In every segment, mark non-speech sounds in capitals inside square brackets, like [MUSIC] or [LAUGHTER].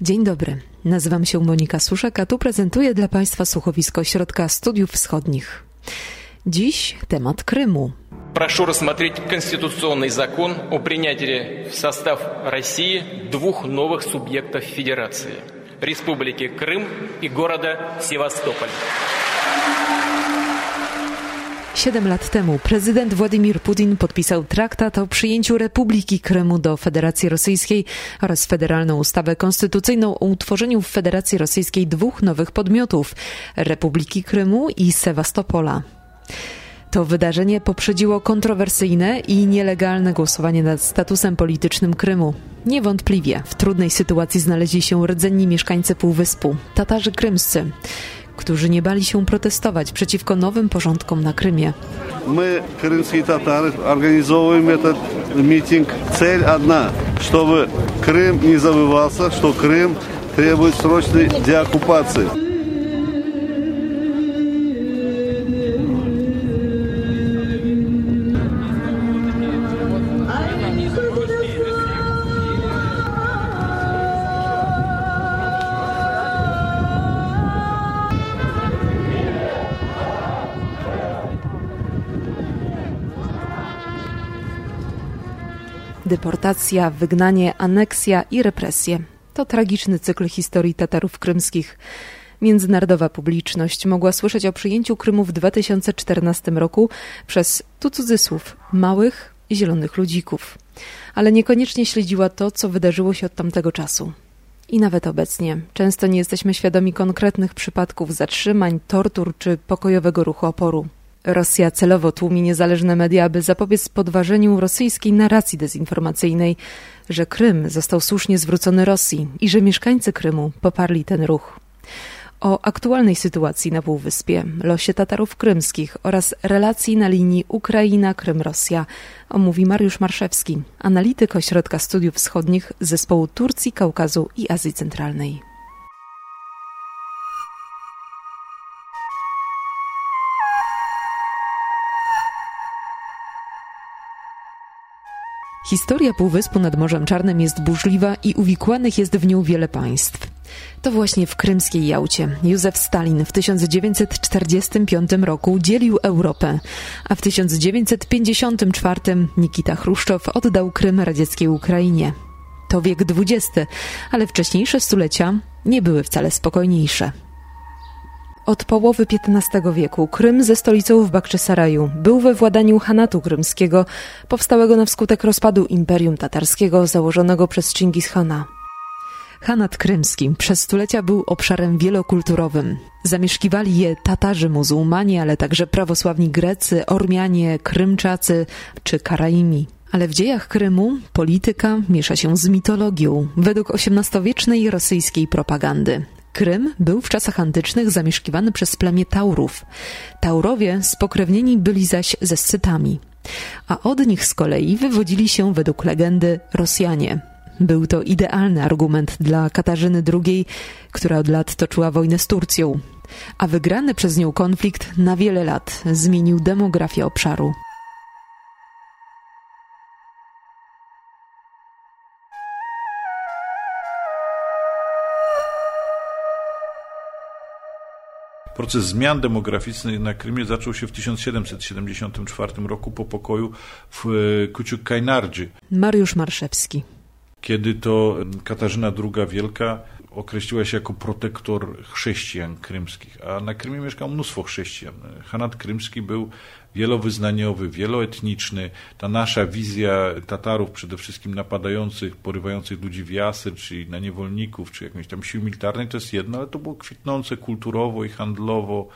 Dzień dobry, nazywam się Monika Suszek, a tu prezentuję dla Państwa słuchowisko Środka Studiów Wschodnich. Dziś temat Krymu. Прошу рассмотреть конституционный закон о принятии в состав России двух новых субъектов Федерации – Республики Крым и города Севастополь. Siedem lat temu prezydent Władimir Putin podpisał traktat o przyjęciu Republiki Krymu do Federacji Rosyjskiej oraz federalną ustawę konstytucyjną o utworzeniu w Federacji Rosyjskiej dwóch nowych podmiotów Republiki Krymu i Sewastopola. To wydarzenie poprzedziło kontrowersyjne i nielegalne głosowanie nad statusem politycznym Krymu. Niewątpliwie w trudnej sytuacji znaleźli się rdzenni mieszkańcy Półwyspu, Tatarzy krymscy którzy nie bali się protestować przeciwko nowym porządkom na Krymie. My, krymskie Tatary, organizujemy ten meeting. Cel одна, чтобы Крым не забывался, что Крым требует срочной деоккупации. Deportacja, wygnanie, aneksja i represje. To tragiczny cykl historii Tatarów krymskich. Międzynarodowa publiczność mogła słyszeć o przyjęciu Krymu w 2014 roku przez, tu cudzysłów, małych, zielonych ludzików. Ale niekoniecznie śledziła to, co wydarzyło się od tamtego czasu. I nawet obecnie często nie jesteśmy świadomi konkretnych przypadków zatrzymań, tortur czy pokojowego ruchu oporu. Rosja celowo tłumi niezależne media, aby zapobiec podważeniu rosyjskiej narracji dezinformacyjnej, że Krym został słusznie zwrócony Rosji i że mieszkańcy Krymu poparli ten ruch. O aktualnej sytuacji na Półwyspie, losie Tatarów krymskich oraz relacji na linii Ukraina-Krym-Rosja omówi Mariusz Marszewski, analityk Ośrodka Studiów Wschodnich Zespołu Turcji, Kaukazu i Azji Centralnej. Historia Półwyspu nad Morzem Czarnym jest burzliwa i uwikłanych jest w nią wiele państw. To właśnie w krymskiej Jałcie Józef Stalin w 1945 roku dzielił Europę, a w 1954 Nikita Chruszczow oddał Krym radzieckiej Ukrainie. To wiek XX, ale wcześniejsze stulecia nie były wcale spokojniejsze. Od połowy XV wieku Krym ze stolicą w Bakczysaraju był we władaniu Hanatu Krymskiego, powstałego na wskutek rozpadu Imperium Tatarskiego założonego przez Chingis Hana. Hanat Krymski przez stulecia był obszarem wielokulturowym. Zamieszkiwali je Tatarzy muzułmanie, ale także prawosławni Grecy, Ormianie, Krymczacy czy Karaimi. Ale w dziejach Krymu polityka miesza się z mitologią według XVIII-wiecznej rosyjskiej propagandy. Krym był w czasach antycznych zamieszkiwany przez plemię Taurów. Taurowie spokrewnieni byli zaś ze Scytami, a od nich z kolei wywodzili się według legendy Rosjanie. Był to idealny argument dla Katarzyny II, która od lat toczyła wojnę z Turcją, a wygrany przez nią konflikt na wiele lat zmienił demografię obszaru. Proces zmian demograficznych na Krymie zaczął się w 1774 roku po pokoju w e, Kuciuk-Kajnardży. Mariusz Marszewski. Kiedy to Katarzyna II Wielka określiła się jako protektor chrześcijan krymskich, a na Krymie mieszkało mnóstwo chrześcijan. Hanat krymski był wielowyznaniowy, wieloetniczny. Ta nasza wizja Tatarów, przede wszystkim napadających, porywających ludzi w jasy, czyli na niewolników, czy jakąś tam sił militarnej, to jest jedno, ale to było kwitnące kulturowo i handlowo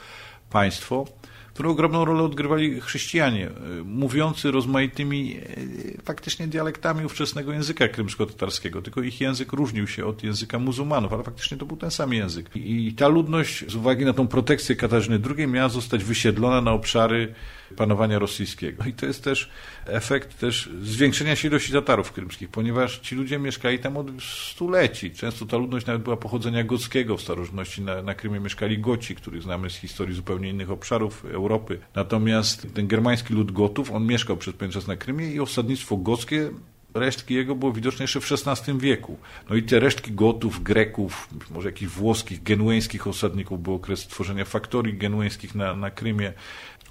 państwo którą ogromną rolę odgrywali chrześcijanie, e, mówiący rozmaitymi e, faktycznie dialektami ówczesnego języka krymsko-tatarskiego, tylko ich język różnił się od języka muzułmanów, ale faktycznie to był ten sam język. I ta ludność z uwagi na tą protekcję Katarzyny II miała zostać wysiedlona na obszary panowania rosyjskiego. I to jest też efekt też zwiększenia się ilości Tatarów krymskich, ponieważ ci ludzie mieszkali tam od stuleci. Często ta ludność nawet była pochodzenia gockiego. W starożytności na, na Krymie mieszkali Goci, których znamy z historii zupełnie innych obszarów Europy. Natomiast ten germański lud Gotów, on mieszkał przez pewien czas na Krymie i osadnictwo gockie resztki jego było widoczne jeszcze w XVI wieku. No i te resztki Gotów, Greków, może jakichś włoskich, genueńskich osadników, był okres tworzenia faktorii genueńskich na, na Krymie,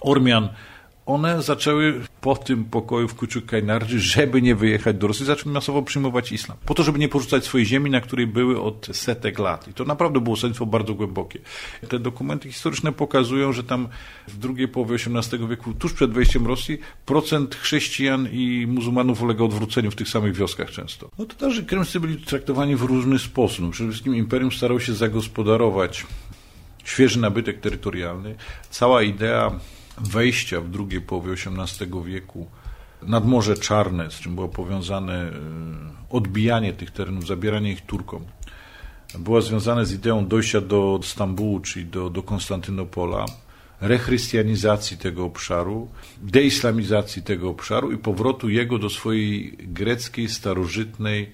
Ormian, one zaczęły po tym pokoju w Kuczuk-Kajnardży, żeby nie wyjechać do Rosji, zaczęły masowo przyjmować islam. Po to, żeby nie porzucać swojej ziemi, na której były od setek lat. I to naprawdę było senstwo bardzo głębokie. Te dokumenty historyczne pokazują, że tam w drugiej połowie XVIII wieku, tuż przed wejściem Rosji, procent chrześcijan i muzułmanów ulegał odwróceniu w tych samych wioskach często. No to też krymscy byli traktowani w różny sposób. No przede wszystkim imperium starało się zagospodarować świeży nabytek terytorialny. Cała idea wejścia w drugiej połowie XVIII wieku nad Morze Czarne, z czym było powiązane e, odbijanie tych terenów, zabieranie ich Turkom, była związane z ideą dojścia do Stambułu, czyli do, do Konstantynopola, rechrystianizacji tego obszaru, deislamizacji tego obszaru i powrotu jego do swojej greckiej, starożytnej,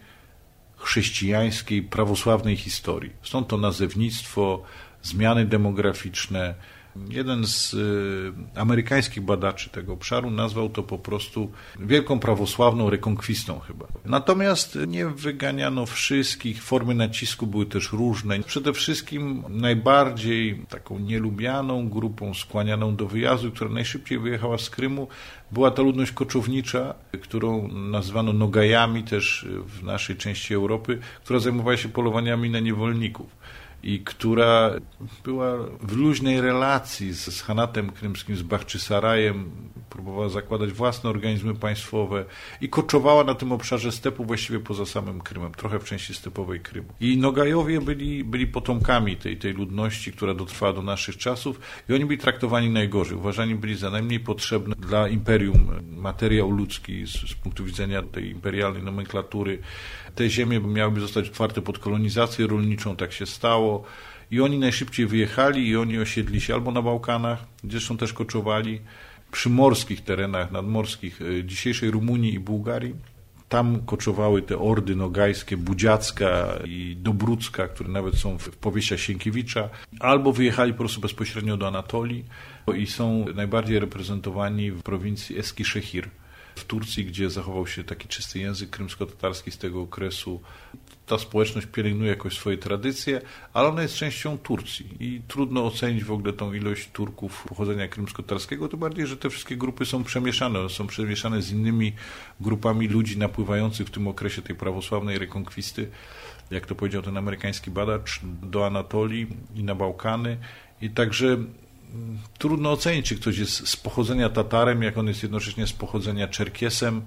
chrześcijańskiej, prawosławnej historii. Stąd to nazewnictwo, zmiany demograficzne, Jeden z y, amerykańskich badaczy tego obszaru nazwał to po prostu wielką prawosławną rekonkwistą chyba. Natomiast nie wyganiano wszystkich, formy nacisku były też różne. Przede wszystkim najbardziej taką nielubianą grupą skłanianą do wyjazdu, która najszybciej wyjechała z Krymu, była ta ludność koczownicza, którą nazwano Nogajami też w naszej części Europy, która zajmowała się polowaniami na niewolników i która była w luźnej relacji z, z Hanatem Krymskim, z Bachczysarajem, próbowała zakładać własne organizmy państwowe i koczowała na tym obszarze stepu właściwie poza samym Krymem, trochę w części stepowej Krymu. I Nogajowie byli, byli potomkami tej, tej ludności, która dotrwała do naszych czasów i oni byli traktowani najgorzej. Uważani byli za najmniej potrzebny dla imperium materiał ludzki z, z punktu widzenia tej imperialnej nomenklatury. Te ziemie miałyby zostać otwarte pod kolonizację rolniczą, tak się stało. I oni najszybciej wyjechali i oni osiedli się albo na Bałkanach, gdzie zresztą też koczowali, przy morskich terenach nadmorskich y, dzisiejszej Rumunii i Bułgarii. Tam koczowały te ordy nogajskie, Budziacka i Dobrucka, które nawet są w powieściach Sienkiewicza, albo wyjechali po prostu bezpośrednio do Anatolii i są najbardziej reprezentowani w prowincji Eskişehir w Turcji, gdzie zachował się taki czysty język krymsko-tatarski z tego okresu. Ta społeczność pielęgnuje jakoś swoje tradycje, ale ona jest częścią Turcji i trudno ocenić w ogóle tą ilość Turków pochodzenia krymsko-tatarskiego, tym bardziej, że te wszystkie grupy są przemieszane. Są przemieszane z innymi grupami ludzi napływających w tym okresie tej prawosławnej rekonkwisty, jak to powiedział ten amerykański badacz, do Anatolii i na Bałkany. I także trudno ocenić, czy ktoś jest z pochodzenia Tatarem, jak on jest jednocześnie z pochodzenia Czerkiesem,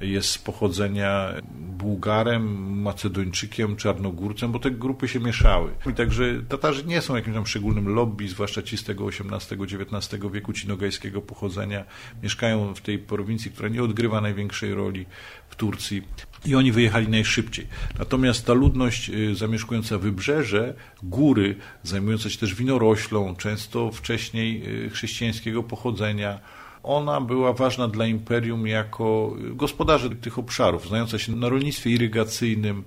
jest z pochodzenia Bułgarem, Macedończykiem, Czarnogórcem, bo te grupy się mieszały. I także Tatarzy nie są jakimś tam szczególnym lobby, zwłaszcza ci z tego XVIII-XIX wieku, ci nogajskiego pochodzenia. Mieszkają w tej prowincji, która nie odgrywa największej roli w Turcji i oni wyjechali najszybciej. Natomiast ta ludność y, zamieszkująca wybrzeże, góry, zajmująca się też winoroślą, często wcześniej y, chrześcijańskiego pochodzenia, ona była ważna dla imperium jako gospodarze tych obszarów, znająca się na rolnictwie irygacyjnym.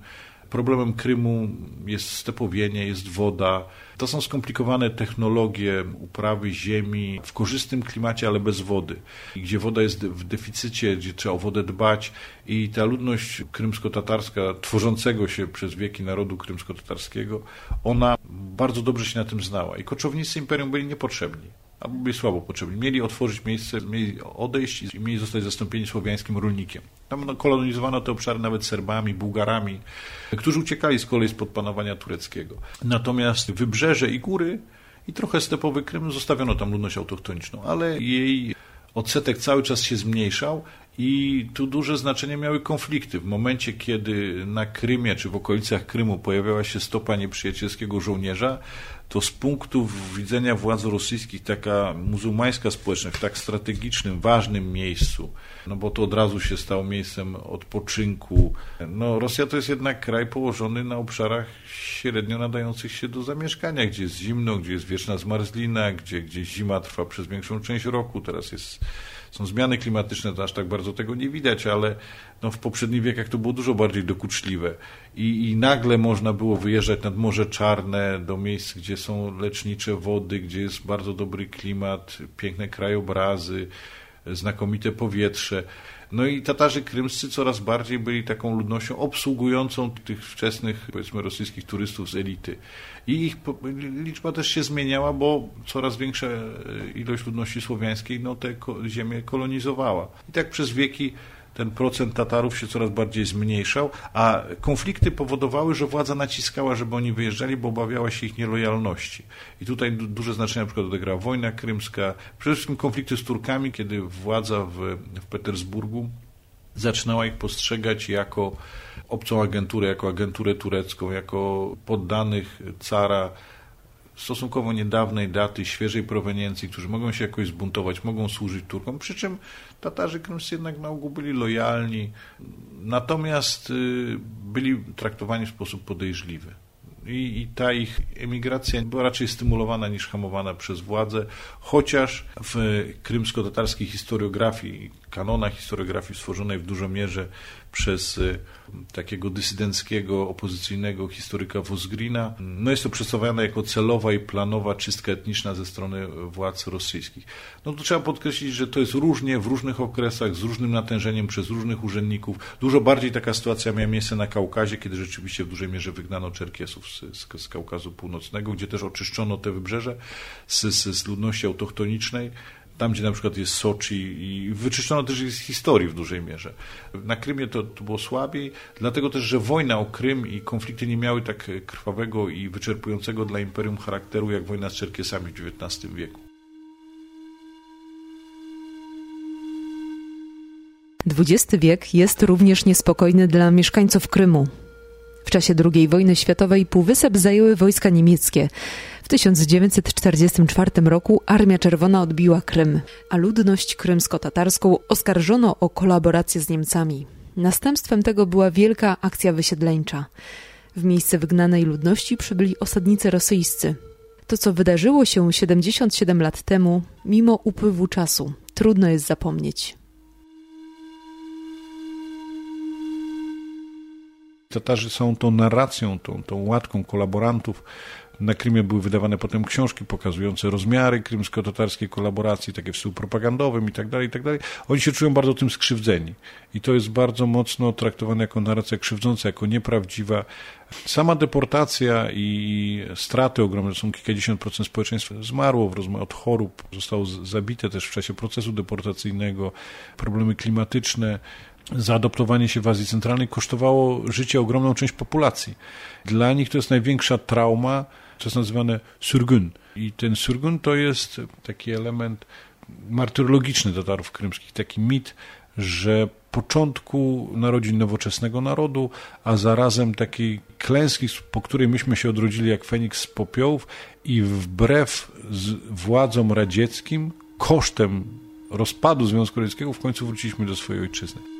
Problemem Krymu jest stepowienie, jest woda. To są skomplikowane technologie uprawy ziemi w korzystnym klimacie, ale bez wody. Gdzie woda jest w deficycie, gdzie trzeba o wodę dbać i ta ludność krymsko-tatarska, tworzącego się przez wieki narodu krymsko-tatarskiego, ona bardzo dobrze się na tym znała. I koczownicy imperium byli niepotrzebni albo byli słabo potrzebni. Mieli otworzyć miejsce, mieli odejść i mieli zostać zastąpieni słowiańskim rolnikiem. Tam no, kolonizowano te obszary nawet Serbami, Bułgarami, którzy uciekali z kolei spod panowania tureckiego. Natomiast wybrzeże i góry i trochę stepowy Krym zostawiono tam ludność autochtoniczną, ale jej odsetek cały czas się zmniejszał i tu duże znaczenie miały konflikty. W momencie, kiedy na Krymie czy w okolicach Krymu pojawiała się stopa nieprzyjacielskiego żołnierza, to z punktu widzenia władz rosyjskich taka muzułmańska społeczność w tak strategicznym, ważnym miejscu, no bo to od razu się stało miejscem odpoczynku. No Rosja to jest jednak kraj położony na obszarach średnio nadających się do zamieszkania, gdzie jest zimno, gdzie jest wieczna zmarzlina, gdzie, gdzie zima trwa przez większą część roku. Teraz jest są zmiany klimatyczne, to aż tak bardzo tego nie widać, ale no, w poprzednich wiekach to było dużo bardziej dokuczliwe. I, I nagle można było wyjeżdżać nad Morze Czarne, do miejsc, gdzie są lecznicze wody, gdzie jest bardzo dobry klimat, piękne krajobrazy, znakomite powietrze. No i Tatarzy krymscy coraz bardziej byli taką ludnością obsługującą tych wczesnych, powiedzmy, rosyjskich turystów z elity. I ich liczba też się zmieniała, bo coraz większa ilość ludności słowiańskiej no, te ziemię kolonizowała. I tak przez wieki ten procent Tatarów się coraz bardziej zmniejszał, a konflikty powodowały, że władza naciskała, żeby oni wyjeżdżali, bo obawiała się ich nielojalności. I tutaj duże znaczenie na przykład odegrała wojna krymska, przede wszystkim konflikty z Turkami, kiedy władza w, w Petersburgu zaczynała ich postrzegać jako obcą agenturę, jako agenturę turecką, jako poddanych cara stosunkowo niedawnej daty, świeżej proweniencji, którzy mogą się jakoś zbuntować, mogą służyć Turkom, przy czym Tatarzy krymscy jednak na ogół byli lojalni, natomiast y, byli traktowani w sposób podejrzliwy. I, I, ta ich emigracja była raczej stymulowana niż hamowana przez władze, chociaż w krymsko-tatarskiej historiografii, kanonach historiografii stworzonej w dużej mierze przez y, takiego dysydenckiego, opozycyjnego historyka Wozgrina. No jest to przedstawiane jako celowa i planowa czystka etniczna ze strony władz rosyjskich. No trzeba podkreślić, że to jest różnie, w różnych okresach, z różnym natężeniem przez różnych urzędników. Dużo bardziej taka sytuacja miała miejsce na Kaukazie, kiedy rzeczywiście w dużej mierze wygnano Czerkiesów z, z, z Kaukazu Północnego, gdzie też oczyszczono te wybrzeże z, z, z ludności autochtonicznej tam, gdzie na przykład jest Soczi i wyczyszczono też z historii w dużej mierze. Na Krymie to, to było słabiej, dlatego też, że wojna o Krym i konflikty nie miały tak krwawego i wyczerpującego dla imperium charakteru, jak wojna z Czerkiesami w XIX wieku. XX wiek jest również niespokojny dla mieszkańców Krymu. W czasie II wojny światowej półwysep zajęły wojska niemieckie. W 1944 roku Armia Czerwona odbiła Krym, a ludność krymsko-tatarską oskarżono o kolaborację z Niemcami. Następstwem tego była wielka akcja wysiedleńcza. W miejsce wygnanej ludności przybyli osadnicy rosyjscy. To, co wydarzyło się 77 lat temu, mimo upływu czasu, trudno jest zapomnieć. Tatarzy są tą narracją, tą, tą łatką kolaborantów. Na Krymie były wydawane potem książki pokazujące rozmiary krymsko-tatarskiej kolaboracji, takie w stylu propagandowym i tak dalej, i tak dalej. Oni się czują bardzo tym skrzywdzeni. I to jest bardzo mocno traktowane jako narracja krzywdząca, jako nieprawdziwa. Sama deportacja i straty ogromne, są kilkadziesiąt procent społeczeństwa zmarło od chorób, zostało zabite też w czasie procesu deportacyjnego, problemy klimatyczne, zaadoptowanie się w Azji Centralnej kosztowało życie ogromną część populacji. Dla nich to jest największa trauma, jest nazywane surgun. I ten surgun to jest taki element martyrologiczny Tatarów krymskich, taki mit, że początku narodzin nowoczesnego narodu, a zarazem takiej klęski, po której myśmy się odrodzili jak Feniks z popiołów i wbrew władzom radzieckim, kosztem rozpadu Związku Radzieckiego w końcu wróciliśmy do swojej ojczyzny.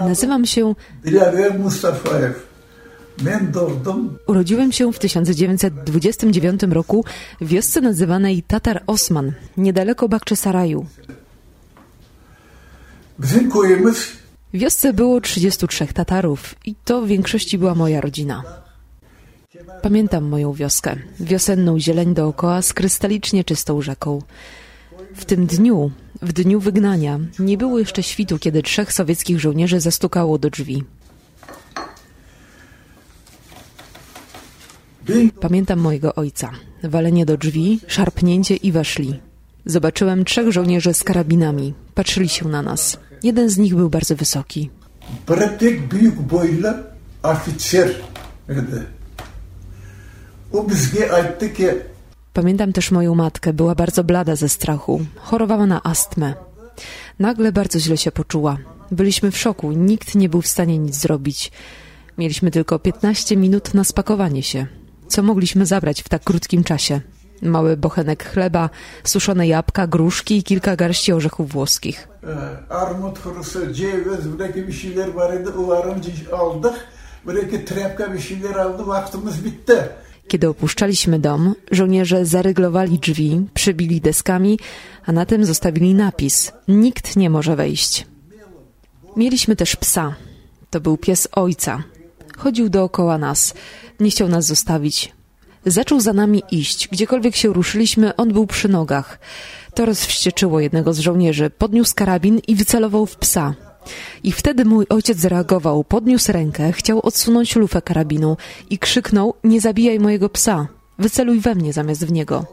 Nazywam się Mustafaev. Urodziłem się w 1929 roku w wiosce nazywanej Tatar Osman, niedaleko Bakczesaraju. W wiosce było 33 Tatarów i to w większości była moja rodzina. Pamiętam moją wioskę, wiosenną zieleń dookoła z krystalicznie czystą rzeką. W tym dniu, w dniu wygnania, nie było jeszcze świtu, kiedy trzech sowieckich żołnierzy zastukało do drzwi. Pamiętam mojego ojca. Walenie do drzwi, szarpnięcie i weszli. Zobaczyłem trzech żołnierzy z karabinami. Patrzyli się na nas. Jeden z nich był bardzo wysoki. Pratik büyük boylu oficer. O bizge aytdı ki Pamiętam też moją matkę, była bardzo blada ze strachu. Chorowała na astmę. Nagle bardzo źle się poczuła. Byliśmy w szoku, nikt nie był w stanie nic zrobić. Mieliśmy tylko 15 minut na spakowanie się. Co mogliśmy zabrać w tak krótkim czasie? Mały bochenek chleba, suszone jabłka, gruszki i kilka garści orzechów włoskich. Armut. Vaktimiz bitti. Kiedy opuszczaliśmy dom, żołnierze zaryglowali drzwi, przybili deskami, a na tym zostawili napis: Nikt nie może wejść. Mieliśmy też psa. To był pies ojca. Chodził dookoła nas. Nie chciał nas zostawić. Zaczął za nami iść. Gdziekolwiek się ruszyliśmy, on był przy nogach. To rozwścieczyło jednego z żołnierzy. Podniósł karabin i wycelował w psa. I wtedy mój ojciec zareagował, podniósł rękę, chciał odsunąć lufę karabinu i krzyknął: Nie zabijaj mojego psa, wyceluj we mnie zamiast w niego.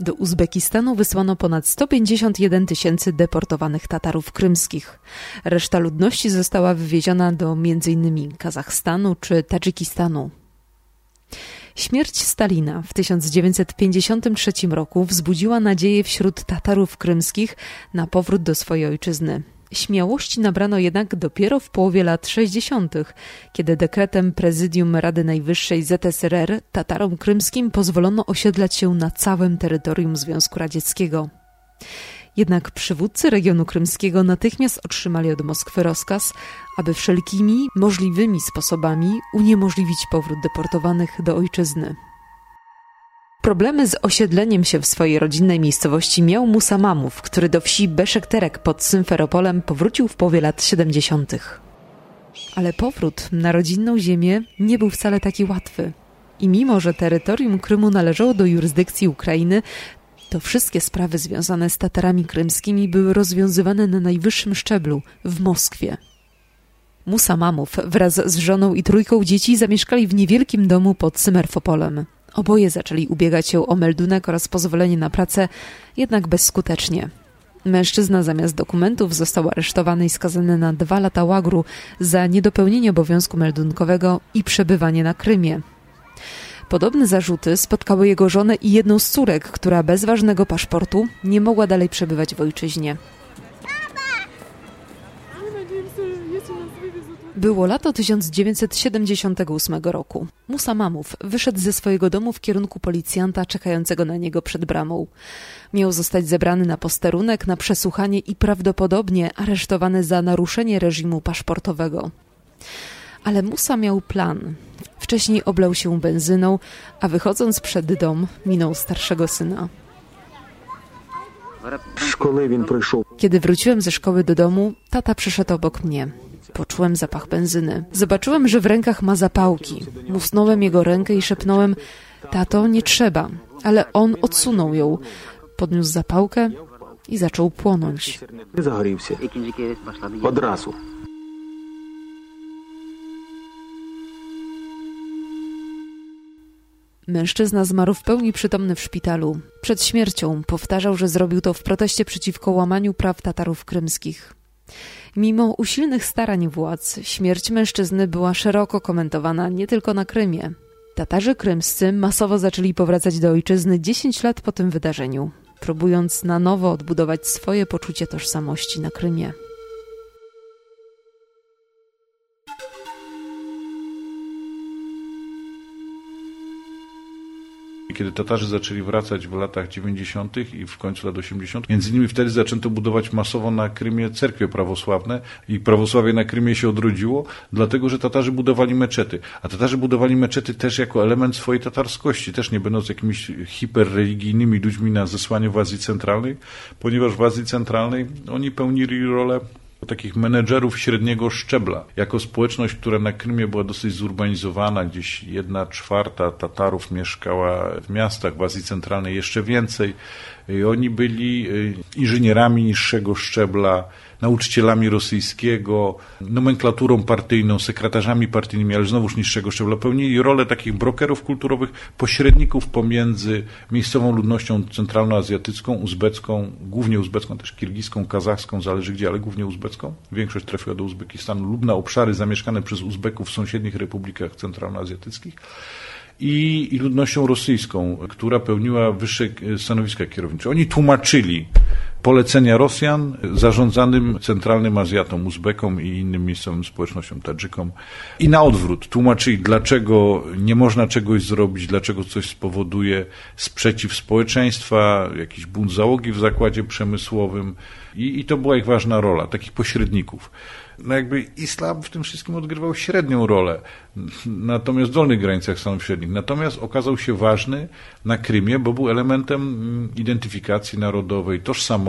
Do Uzbekistanu wysłano ponad 151 tysięcy deportowanych Tatarów krymskich. Reszta ludności została wywieziona do m.in. Kazachstanu czy Tadżykistanu. Śmierć Stalina w 1953 roku wzbudziła nadzieję wśród Tatarów krymskich na powrót do swojej ojczyzny. Śmiałości nabrano jednak dopiero w połowie lat 60., kiedy dekretem Prezydium Rady Najwyższej ZSRR Tatarom krymskim pozwolono osiedlać się na całym terytorium Związku Radzieckiego. Jednak przywódcy regionu krymskiego natychmiast otrzymali od Moskwy rozkaz, aby wszelkimi możliwymi sposobami uniemożliwić powrót deportowanych do ojczyzny. Problemy z osiedleniem się w swojej rodzinnej miejscowości miał Musa Mamów, który do wsi Beszekterek pod Symferopolem powrócił w połowie lat 70. Ale powrót na rodzinną ziemię nie był wcale taki łatwy. I mimo, że terytorium Krymu należało do jurysdykcji Ukrainy, to wszystkie sprawy związane z Tatarami krymskimi były rozwiązywane na najwyższym szczeblu w Moskwie. Musa Mamów wraz z żoną i trójką dzieci zamieszkali w niewielkim domu pod Symerfopolem. Oboje zaczęli ubiegać się o meldunek oraz pozwolenie na pracę, jednak bezskutecznie. Mężczyzna zamiast dokumentów został aresztowany i skazany na dwa lata łagru za niedopełnienie obowiązku meldunkowego i przebywanie na Krymie. Podobne zarzuty spotkały jego żonę i jedną z córek, która bez ważnego paszportu nie mogła dalej przebywać w ojczyźnie. Było lato 1978 roku. Musa Mamów wyszedł ze swojego domu w kierunku policjanta czekającego na niego przed bramą. Miał zostać zebrany na posterunek, na przesłuchanie i prawdopodobnie aresztowany za naruszenie reżimu paszportowego. Ale Musa miał plan. Wcześniej oblał się benzyną, a wychodząc przed dom minął starszego syna. Kiedy wróciłem ze szkoły do domu, tata przyszedł obok mnie. Poczułem zapach benzyny. Zobaczyłem, że w rękach ma zapałki. Musnąłem jego rękę i szepnąłem: Tato, nie trzeba. Ale on odsunął ją. Podniósł zapałkę i zaczął płonąć. Od razu. Mężczyzna zmarł w pełni przytomny w szpitalu. Przed śmiercią powtarzał, że zrobił to w proteście przeciwko łamaniu praw Tatarów krymskich. Mimo usilnych starań władz, śmierć mężczyzny była szeroko komentowana nie tylko na Krymie. Tatarzy krymscy masowo zaczęli powracać do ojczyzny 10 lat po tym wydarzeniu, próbując na nowo odbudować swoje poczucie tożsamości na Krymie. Kiedy Tatarzy zaczęli wracać w latach 90. i w końcu lat 80. Między innymi wtedy zaczęto budować masowo na Krymie cerkwie prawosławne i prawosławie na Krymie się odrodziło, dlatego że Tatarzy budowali meczety. A Tatarzy budowali meczety też jako element swojej tatarskości, też nie będąc jakimiś hiperreligijnymi ludźmi na zesłaniu w Azji Centralnej, ponieważ w Azji Centralnej oni pełnili rolę takich menedżerów średniego szczebla. Jako społeczność, która na Krymie była dosyć zurbanizowana, gdzieś jedna czwarta Tatarów mieszkała w miastach, w Azji Centralnej jeszcze więcej. I oni byli y, inżynierami niższego szczebla, nauczycielami rosyjskiego, nomenklaturą partyjną, sekretarzami partyjnymi, ale znowuż niższego szczebla, pełnili rolę takich brokerów kulturowych, pośredników pomiędzy miejscową ludnością centralnoazjatycką, uzbecką, głównie uzbecką, też kirgiską, kazachską, zależy gdzie, ale głównie uzbecką. Większość trafiła do Uzbekistanu lub na obszary zamieszkane przez Uzbeków w sąsiednich republikach centralnoazjatyckich i, i ludnością rosyjską, która pełniła wyższe stanowiska kierownicze. Oni tłumaczyli polecenia Rosjan zarządzanym centralnym Azjatom, Uzbekom i innym miejscowym społecznościom, Tadżykom. I na odwrót tłumaczyli, dlaczego nie można czegoś zrobić, dlaczego coś spowoduje sprzeciw społeczeństwa, jakiś bunt załogi w zakładzie przemysłowym. I, i to była ich ważna rola, takich pośredników no jakby islam w tym wszystkim odgrywał średnią rolę, natomiast w dolnych granicach Stanów Średnich. Natomiast okazał się ważny na Krymie, bo był elementem mm, identyfikacji narodowej, tożsamości,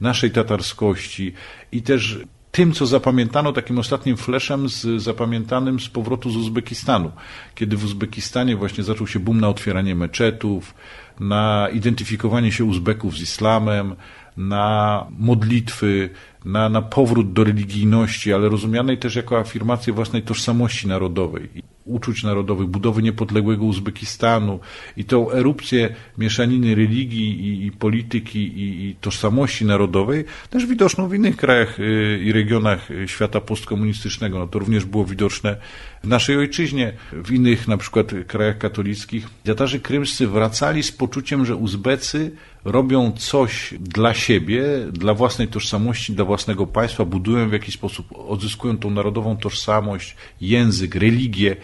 naszej tatarskości i też tym, co zapamiętano takim ostatnim fleszem z zapamiętanym z powrotu z Uzbekistanu, kiedy w Uzbekistanie właśnie zaczął się boom na otwieranie meczetów, na identyfikowanie się Uzbeków z islamem, na modlitwy, na, na powrót do religijności, ale rozumianej też jako afirmację własnej tożsamości narodowej, uczuć narodowych, budowy niepodległego Uzbekistanu i tą erupcję mieszaniny religii i, i polityki i, i, tożsamości narodowej, też widoczną w innych krajach y, i regionach świata postkomunistycznego. No to również było widoczne w naszej ojczyźnie, w innych na przykład krajach katolickich. Tatarzy krymscy wracali z poczuciem, że Uzbecy robią coś dla siebie, dla własnej tożsamości, dla własnego państwa, budują w jakiś sposób, odzyskują tą narodową tożsamość, język, religię.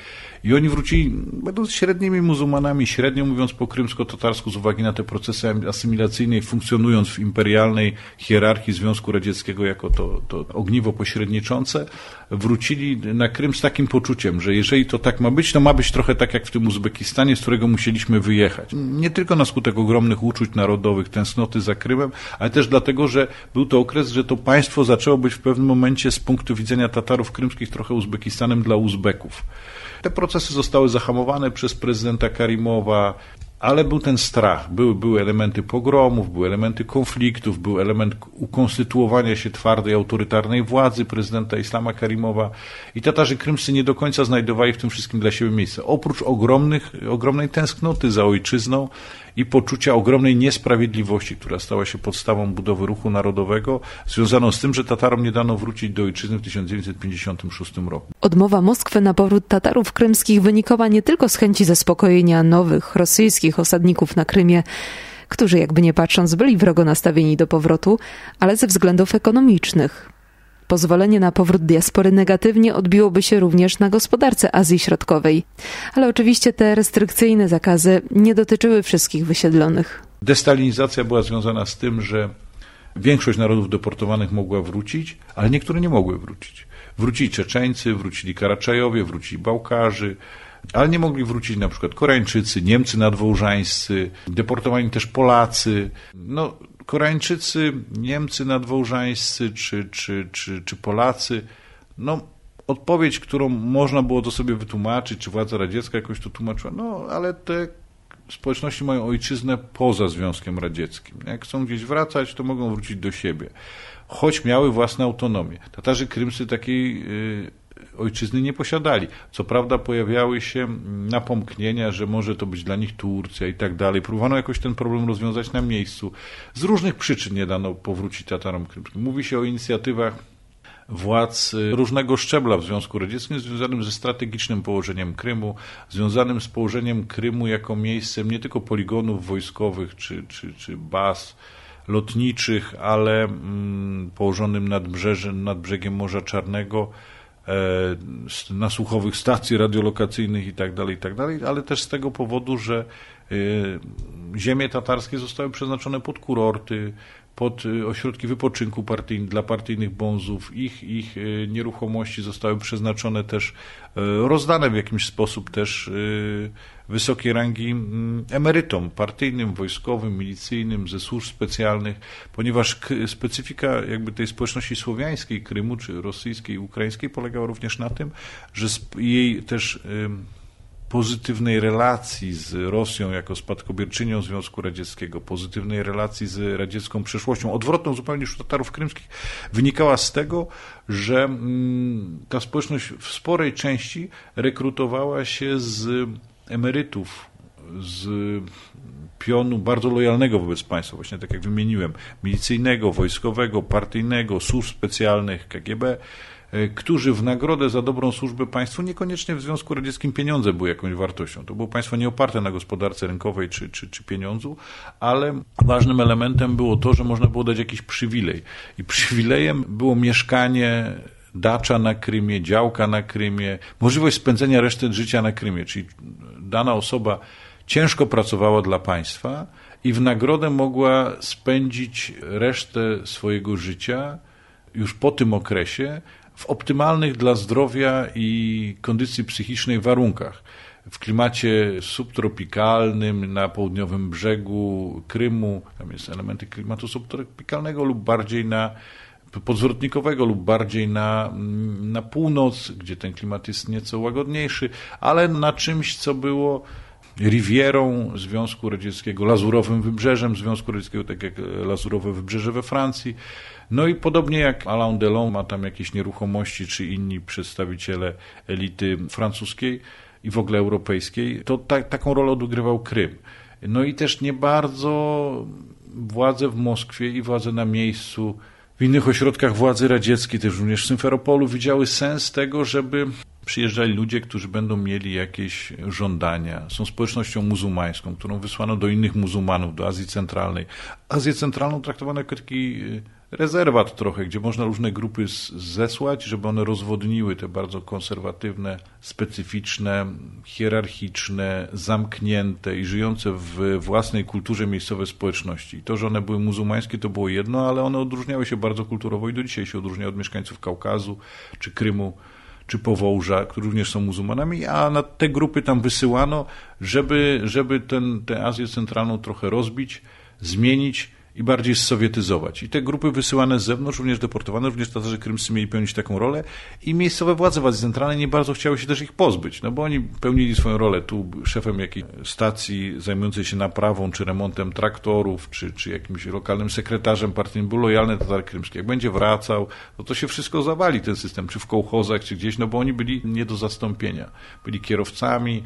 I oni wrócili, będąc średnimi muzułmanami, średnio mówiąc po krymsko-tatarsku, z uwagi na te procesy asymilacyjne i funkcjonując w imperialnej hierarchii Związku Radzieckiego jako to, to ogniwo pośredniczące, wrócili na Krym z takim poczuciem, że jeżeli to tak ma być, to ma być trochę tak jak w tym Uzbekistanie, z którego musieliśmy wyjechać. Nie tylko na skutek ogromnych uczuć narodowych, tęsknoty za Krymem, ale też dlatego, że był to okres, że to państwo zaczęło być w pewnym momencie z punktu widzenia Tatarów krymskich trochę Uzbekistanem dla Uzbeków. Te procesy zostały zahamowane przez prezydenta Karimowa, ale był ten strach, były, były elementy pogromów, były elementy konfliktów, był element ukonstytuowania się twardej, autorytarnej władzy prezydenta Islama Karimowa i Tatarzy krymscy nie do końca znajdowali w tym wszystkim dla siebie miejsce. Oprócz ogromnych, ogromnej tęsknoty za ojczyzną i poczucia ogromnej niesprawiedliwości, która stała się podstawą budowy ruchu narodowego, związaną z tym, że Tatarom nie dano wrócić do ojczyzny w 1956 roku. Odmowa Moskwy na powrót Tatarów krymskich wynikała nie tylko z chęci zaspokojenia nowych rosyjskich osadników na Krymie, którzy jakby nie patrząc byli wrogo nastawieni do powrotu, ale ze względów ekonomicznych. Pozwolenie na powrót diaspory negatywnie odbiłoby się również na gospodarce Azji Środkowej. Ale oczywiście te restrykcyjne zakazy nie dotyczyły wszystkich wysiedlonych. Destalinizacja była związana z tym, że większość narodów deportowanych mogła wrócić, ale niektóre nie mogły wrócić. Wrócili Czeczeńcy, wrócili Karaczajowie, wrócili Bałkarzy, ale nie mogli wrócić na przykład Koreańczycy, Niemcy nadwołżańscy, deportowani też Polacy. No, Koreańczycy, Niemcy nadwołżańscy czy, czy, czy, czy Polacy, no odpowiedź, którą można było to sobie wytłumaczyć, czy władza radziecka jakoś to tłumaczyła, no ale te społeczności mają ojczyznę poza Związkiem Radzieckim. Jak chcą gdzieś wracać, to mogą wrócić do siebie. Choć miały własną autonomię. Tatarzy krymscy takiej y, ojczyzny nie posiadali. Co prawda pojawiały się napomknienia, że może to być dla nich Turcja i tak dalej. Próbowano jakoś ten problem rozwiązać na miejscu. Z różnych przyczyn nie dano powrócić Tatarom krymskim. Mówi się o inicjatywach władz różnego szczebla w Związku Radzieckim związanym ze strategicznym położeniem Krymu, związanym z położeniem Krymu jako miejscem nie tylko poligonów wojskowych czy, czy, czy baz lotniczych, ale mm, położonym nad, brzeżem, nad brzegiem Morza Czarnego, nasłuchowych stacji radiolokacyjnych itd., tak itd., tak ale też z tego powodu, że e, ziemie tatarskie zostały przeznaczone pod kurorty, pod e, ośrodki wypoczynku partyjnych, dla partyjnych bonzów. Ich, ich nieruchomości zostały przeznaczone też, rozdane w jakiś sposób też wysokiej rangi mm, emerytom partyjnym, wojskowym, milicyjnym, ze służb specjalnych, ponieważ specyfika jakby tej społeczności słowiańskiej Krymu, czy rosyjskiej, ukraińskiej polegała również na tym, że jej też pozytywnej relacji z Rosją jako spadkobierczynią Związku Radzieckiego, pozytywnej relacji z radziecką przeszłością, odwrotną zupełnie niż Tatarów krymskich, wynikała z tego, że mm, ta społeczność w sporej części rekrutowała się z emerytów z pionu bardzo lojalnego wobec państwa, właśnie tak jak wymieniłem, milicyjnego, wojskowego, partyjnego, służb specjalnych, KGB, którzy w nagrodę za dobrą służbę państwu, niekoniecznie w Związku Radzieckim pieniądze były jakąś wartością. To było państwo nieoparte na gospodarce rynkowej czy, czy, czy pieniądzu, ale ważnym elementem było to, że można było dać jakiś przywilej. I przywilejem było mieszkanie dacza na Krymie, działka na Krymie, możliwość spędzenia reszty życia na Krymie, czyli dana osoba ciężko pracowała dla państwa i w nagrodę mogła spędzić resztę swojego życia już po tym okresie w optymalnych dla zdrowia i kondycji psychicznej warunkach. W klimacie subtropikalnym na południowym brzegu Krymu, tam jest elementy klimatu subtropikalnego lub bardziej na podzwrotnikowego lub bardziej na, na północ, gdzie ten klimat jest nieco łagodniejszy, ale na czymś, co było Rivierą Związku Radzieckiego, Lazurowym Wybrzeżem Związku Radzieckiego, tak jak Lazurowe Wybrzeże we Francji. No i podobnie jak Alain Delon ma tam jakieś nieruchomości, czy inni przedstawiciele elity francuskiej i w ogóle europejskiej, to ta, taką rolę odgrywał Krym. No i też nie bardzo władze w Moskwie i władze na miejscu w innych ośrodkach władzy radzieckiej, też również w Symferopolu, widziały sens tego, żeby przyjeżdżali ludzie, którzy będą mieli jakieś żądania. Są społecznością muzułmańską, którą wysłano do innych muzułmanów, do Azji Centralnej. Azję Centralną traktowano jako taki y, rezerwat trochę, gdzie można różne grupy zesłać, żeby one rozwodniły te bardzo konserwatywne, specyficzne, hierarchiczne, zamknięte i żyjące w własnej kulturze miejscowe społeczności. To, że one były muzułmańskie, to było jedno, ale one odróżniały się bardzo kulturowo i do dzisiaj się odróżniają od mieszkańców Kaukazu czy Krymu czy Powołża, którzy również są muzułmanami, a na te grupy tam wysyłano, żeby, żeby ten, tę Azję Centralną trochę rozbić, zmienić i bardziej sowietyzować. I te grupy wysyłane z zewnątrz, również deportowane, również Tatarzy krymscy mieli pełnić taką rolę i miejscowe władze w Azji Centralnej nie bardzo chciały się też ich pozbyć, no bo oni pełnili swoją rolę. Tu szefem jakiejś stacji zajmującej się naprawą czy remontem traktorów, czy, czy jakimś lokalnym sekretarzem partyjnym był lojalny Tatar krymski. Jak będzie wracał, no to się wszystko zawali ten system, czy w kołchozach, czy gdzieś, no bo oni byli nie do zastąpienia. Byli kierowcami,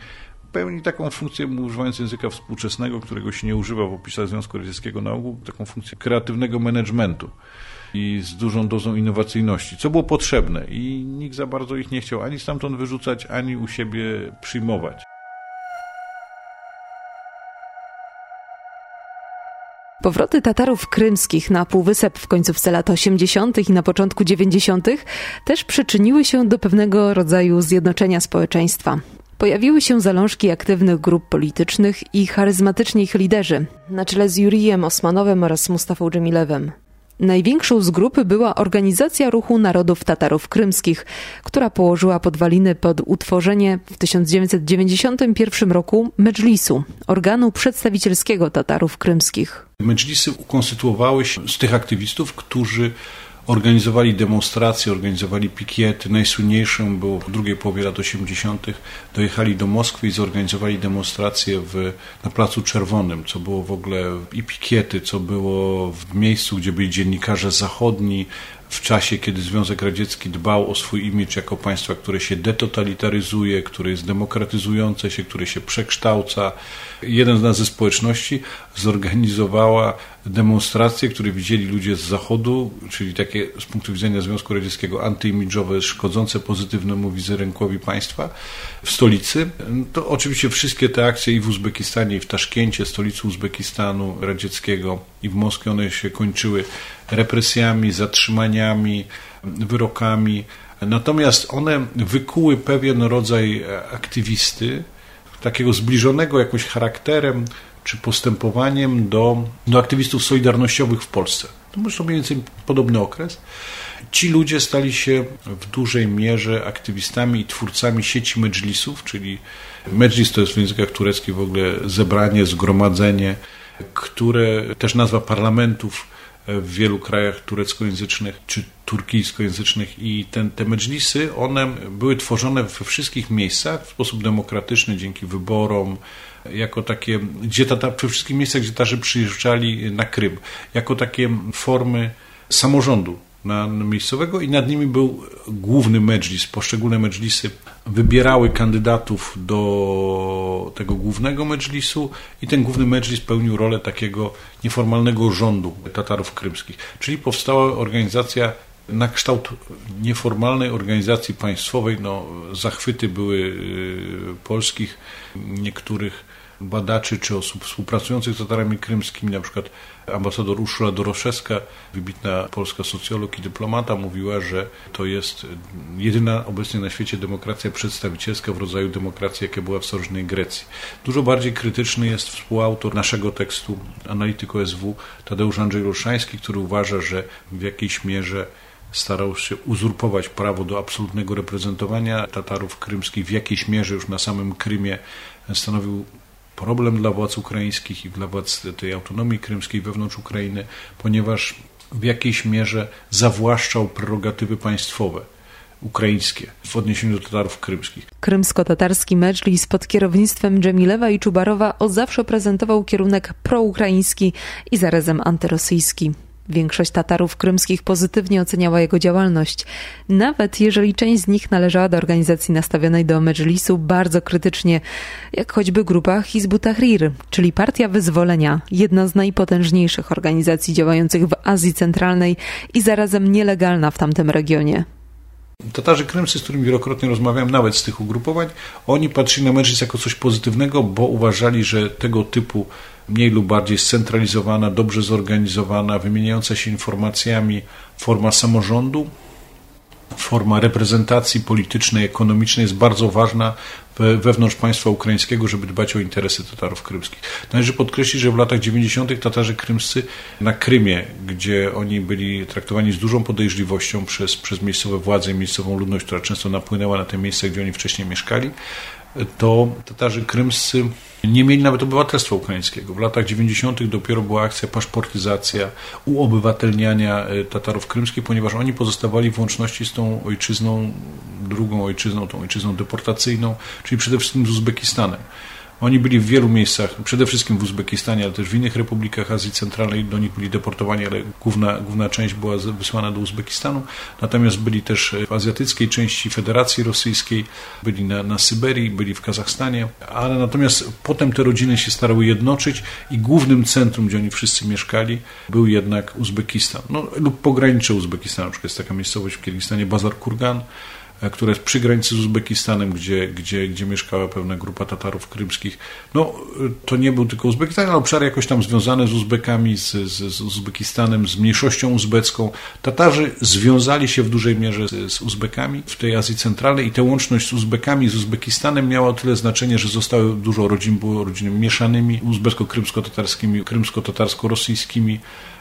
pełni taką funkcję, używając języka współczesnego, którego się nie używa w opisach Związku Radzieckiego na ogół, taką funkcję kreatywnego managementu i z dużą dozą innowacyjności, co było potrzebne i nikt za bardzo ich nie chciał ani stamtąd wyrzucać, ani u siebie przyjmować. Powroty Tatarów krymskich na Półwysep w końcówce lat 80. i na początku 90. też przyczyniły się do pewnego rodzaju zjednoczenia społeczeństwa. Pojawiły się zalążki aktywnych grup politycznych i charyzmatyczni ich liderzy, na czele z Jurijem Osmanowem oraz Mustafą Dżemilewem. Największą z grupy była Organizacja Ruchu Narodów Tatarów Krymskich, która położyła podwaliny pod utworzenie w 1991 roku Medżlisu, organu przedstawicielskiego Tatarów Krymskich. Medżlisy ukonstytuowały się z tych aktywistów, którzy organizowali demonstracje, organizowali pikiety. Najsłynniejszym było w drugiej połowie lat 80. Dojechali do Moskwy i zorganizowali demonstracje w, na Placu Czerwonym, co było w ogóle i pikiety, co było w miejscu, gdzie byli dziennikarze zachodni, w czasie, kiedy Związek Radziecki dbał o swój imidż jako państwa, które się detotalitaryzuje, które jest demokratyzujące się, które się przekształca. Jeden z nas ze społeczności zorganizowała demonstracje, które widzieli ludzie z Zachodu, czyli takie z punktu widzenia Związku Radzieckiego antyimidżowe, szkodzące pozytywnemu wizerunkowi państwa w stolicy. To oczywiście wszystkie te akcje i w Uzbekistanie, i w Taszkencie, stolicy Uzbekistanu radzieckiego, i w Moskwie one się kończyły represjami, zatrzymaniami, wyrokami. Natomiast one wykuły pewien rodzaj aktywisty, takiego zbliżonego jakoś charakterem czy postępowaniem do, do aktywistów solidarnościowych w Polsce. To może mniej więcej podobny okres. Ci ludzie stali się w dużej mierze aktywistami i twórcami sieci medżlisów, czyli medżlis to jest w językach tureckich w ogóle zebranie, zgromadzenie, które też nazwa parlamentów w wielu krajach tureckojęzycznych czy turkijskojęzycznych i ten, te medżlisy, one były tworzone we wszystkich miejscach w sposób demokratyczny, dzięki wyborom, jako takie, gdzie tata, we wszystkich miejscach, gdzie Tarzy przyjeżdżali na Krym, jako takie formy samorządu na miejscowego i nad nimi był główny medżlis. Poszczególne medżlisy wybierały kandydatów do tego głównego medżlisu i ten główny medżlis pełnił rolę takiego nieformalnego rządu Tatarów krymskich. Czyli powstała organizacja na kształt nieformalnej organizacji państwowej. No, zachwyty były y, polskich niektórych badaczy czy osób współpracujących z Tatarami krymskimi, na przykład ambasador Urszula Doroszewska, wybitna polska socjolog i dyplomata, mówiła, że to jest jedyna obecnie na świecie demokracja przedstawicielska w rodzaju demokracji, jakie była w starożytnej Grecji. Dużo bardziej krytyczny jest współautor naszego tekstu, analityk OSW, Tadeusz Andrzej Ruszański, który uważa, że w jakiejś mierze starał się uzurpować prawo do absolutnego reprezentowania Tatarów krymskich w jakiejś mierze już na samym Krymie stanowił problem dla władz ukraińskich i dla władz tej autonomii krymskiej wewnątrz Ukrainy, ponieważ w jakiejś mierze zawłaszczał prerogatywy państwowe ukraińskie w odniesieniu do Tatarów krymskich. Krymsko-tatarski medżlis pod kierownictwem Dżemilewa i Czubarowa od zawsze prezentował kierunek proukraiński i zarazem antyrosyjski. Większość Tatarów krymskich pozytywnie oceniała jego działalność, nawet jeżeli część z nich należała do organizacji nastawionej do Medżlisu bardzo krytycznie, jak choćby grupa Hizbu Tahrir, czyli Partia Wyzwolenia, jedna z najpotężniejszych organizacji działających w Azji Centralnej i zarazem nielegalna w tamtym regionie. Tatarzy krymscy, z którymi wielokrotnie rozmawiałem, nawet z tych ugrupowań, oni patrzyli na Medżlis jako coś pozytywnego, bo uważali, że tego typu mniej lub bardziej scentralizowana, dobrze zorganizowana, wymieniająca się informacjami forma samorządu, forma reprezentacji politycznej, ekonomicznej jest bardzo ważna wewnątrz państwa ukraińskiego, żeby dbać o interesy Tatarów krymskich. Należy podkreślić, że w latach 90. Tatarzy krymscy na Krymie, gdzie oni byli traktowani z dużą podejrzliwością przez, przez miejscowe władze i miejscową ludność, która często napłynęła na te miejsca, gdzie oni wcześniej mieszkali, to Tatarzy krymscy nie mieli nawet obywatelstwa ukraińskiego. W latach 90. dopiero była akcja paszportyzacja, uobywatelniania e, Tatarów krymskich, ponieważ oni pozostawali w łączności z tą ojczyzną, drugą ojczyzną, tą ojczyzną deportacyjną, czyli przede wszystkim z Uzbekistanem. Oni byli w wielu miejscach, przede wszystkim w Uzbekistanie, ale też w innych republikach Azji Centralnej, do nich byli deportowani, ale główna, główna część była wysłana do Uzbekistanu. Natomiast byli też w azjatyckiej części Federacji Rosyjskiej, byli na, na Syberii, byli w Kazachstanie, ale natomiast potem te rodziny się starały jednoczyć i głównym centrum, gdzie oni wszyscy mieszkali, był jednak Uzbekistan, no, lub pogranicze Uzbekistanu, na przykład jest taka miejscowość w Kirgistanie, Bazar Kurgan, E, która jest przy granicy z Uzbekistanem, gdzie, gdzie, gdzie mieszkała pewna grupa Tatarów krymskich. No, e, to nie był tylko Uzbekistan, ale obszary jakoś tam związane z Uzbekami, z, z, z Uzbekistanem, z mniejszością uzbecką. Tatarzy związali się w dużej mierze z, z Uzbekami w tej Azji Centralnej i tę łączność z Uzbekami, z Uzbekistanem miała o tyle znaczenie, że zostały dużo rodzin, było rodzinami mieszanymi, uzbecko-krymsko-tatarskimi, krymsko-tatarsko-rosyjskimi,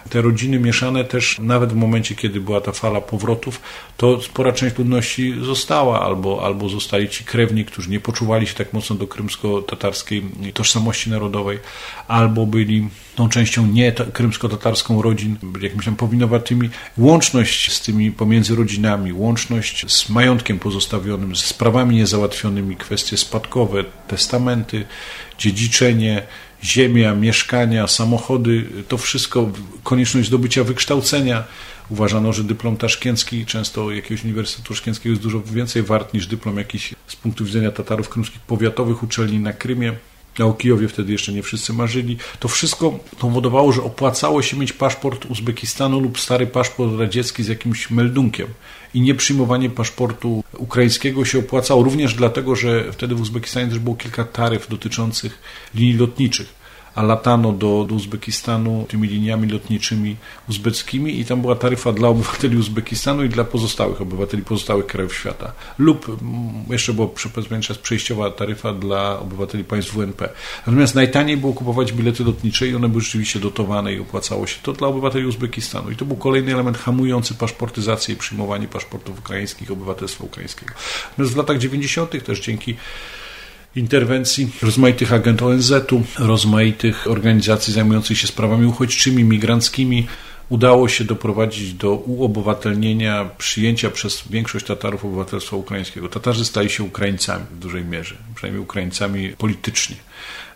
te rodziny mieszane też, nawet w momencie, kiedy była ta fala powrotów, to spora część ludności została, albo, albo zostali ci krewni, którzy nie poczuwali się tak mocno do krymsko-tatarskiej tożsamości narodowej, albo byli tą częścią nie krymsko-tatarską rodzin, jakimiś tam powinowatymi. Łączność z tymi pomiędzy rodzinami, łączność z majątkiem pozostawionym, z sprawami niezałatwionymi, kwestie spadkowe, testamenty, dziedziczenie, ziemia, mieszkania, samochody, to wszystko, konieczność zdobycia wykształcenia. Uważano, że dyplom taszkiencki, często jakiegoś Uniwersytetu Taszkienckiego jest dużo więcej wart niż dyplom jakiś z punktu widzenia Tatarów krymskich powiatowych uczelni na Krymie. A o Kijowie wtedy jeszcze nie wszyscy marzyli. To wszystko powodowało, że opłacało się mieć paszport Uzbekistanu lub stary paszport radziecki z jakimś meldunkiem. I nieprzyjmowanie paszportu ukraińskiego się opłacało również dlatego, że wtedy w Uzbekistanie też było kilka taryf dotyczących linii lotniczych a latano do, do Uzbekistanu tymi liniami lotniczymi uzbeckimi i tam była taryfa dla obywateli Uzbekistanu i dla pozostałych obywateli pozostałych krajów świata. Lub jeszcze była czas przejściowa taryfa dla obywateli państw WNP. Natomiast najtaniej było kupować bilety lotnicze i one były rzeczywiście dotowane i opłacało się to dla obywateli Uzbekistanu. I to był kolejny element hamujący paszportyzację i przyjmowanie paszportów ukraińskich, obywatelstwa ukraińskiego. Natomiast w latach 90. też dzięki interwencji rozmaitych agent ONZ-u, rozmaitych organizacji zajmujących się sprawami uchodźczymi, migranckimi. Udało się doprowadzić do uobywatelnienia, przyjęcia przez większość Tatarów obywatelstwa ukraińskiego. Tatarzy stali się Ukraińcami w dużej mierze, przynajmniej Ukraińcami politycznie.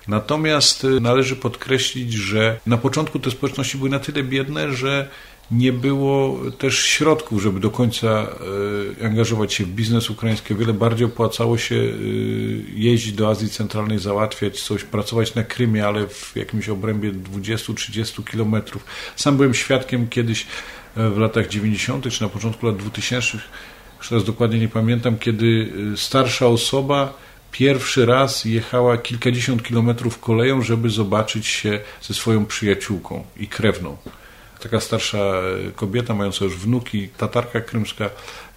Natomiast y, należy podkreślić, że na początku te społeczności były na tyle biedne, że nie było też środków, żeby do końca e, angażować się w biznes ukraiński. Wiele bardziej opłacało się e, jeździć do Azji Centralnej, załatwiać coś, pracować na Krymie, ale w jakimś obrębie 20-30 kilometrów. Sam byłem świadkiem kiedyś w latach 90. czy na początku lat 2000, już teraz dokładnie nie pamiętam, kiedy starsza osoba pierwszy raz jechała kilkadziesiąt kilometrów koleją, żeby zobaczyć się ze swoją przyjaciółką i krewną. Taka starsza kobieta, mająca już wnuki, tatarka krymska.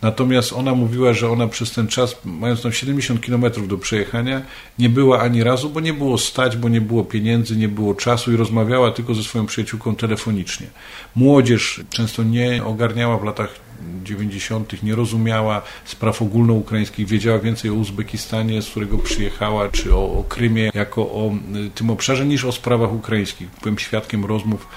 Natomiast ona mówiła, że ona przez ten czas, mając tam 70 kilometrów do przejechania, nie była ani razu, bo nie było stać, bo nie było pieniędzy, nie było czasu i rozmawiała tylko ze swoją przyjaciółką telefonicznie. Młodzież często nie ogarniała w latach 90. nie rozumiała spraw ogólnoukraińskich, wiedziała więcej o Uzbekistanie, z którego przyjechała, czy o, o Krymie, jako o y, tym obszarze, niż o sprawach ukraińskich. Byłem świadkiem rozmów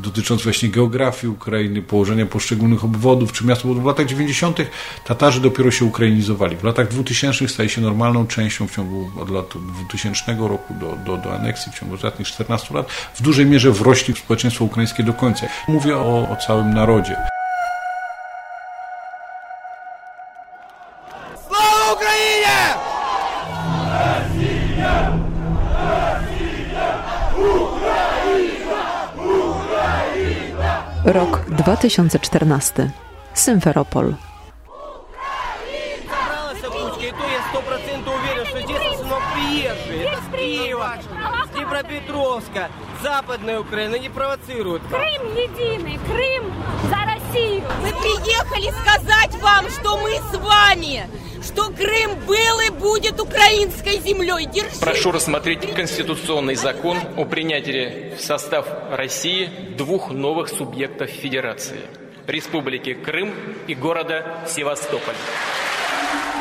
dotyczących właśnie geografii Ukrainy, położenia poszczególnych obwodów czy miast. Bo w latach 90. Tatarzy dopiero się ukrainizowali. W latach 2000 stali się normalną częścią w ciągu od lat 2000 roku do, do, do aneksji, w ciągu ostatnich 14 lat, w dużej mierze wrośli w społeczeństwo ukraińskie do końca. Mówię o, o całym narodzie. Rok 2014. Symferopol. Днепропетровска, Западная Украина не провоцируют. Крым единый, Крым за Россию. Мы приехали сказать вам, что мы с вами, что Крым был и будет украинской землей. Держи. Прошу рассмотреть конституционный закон о принятии в состав России двух новых субъектов Федерации. Республики Крым и города Севастополь.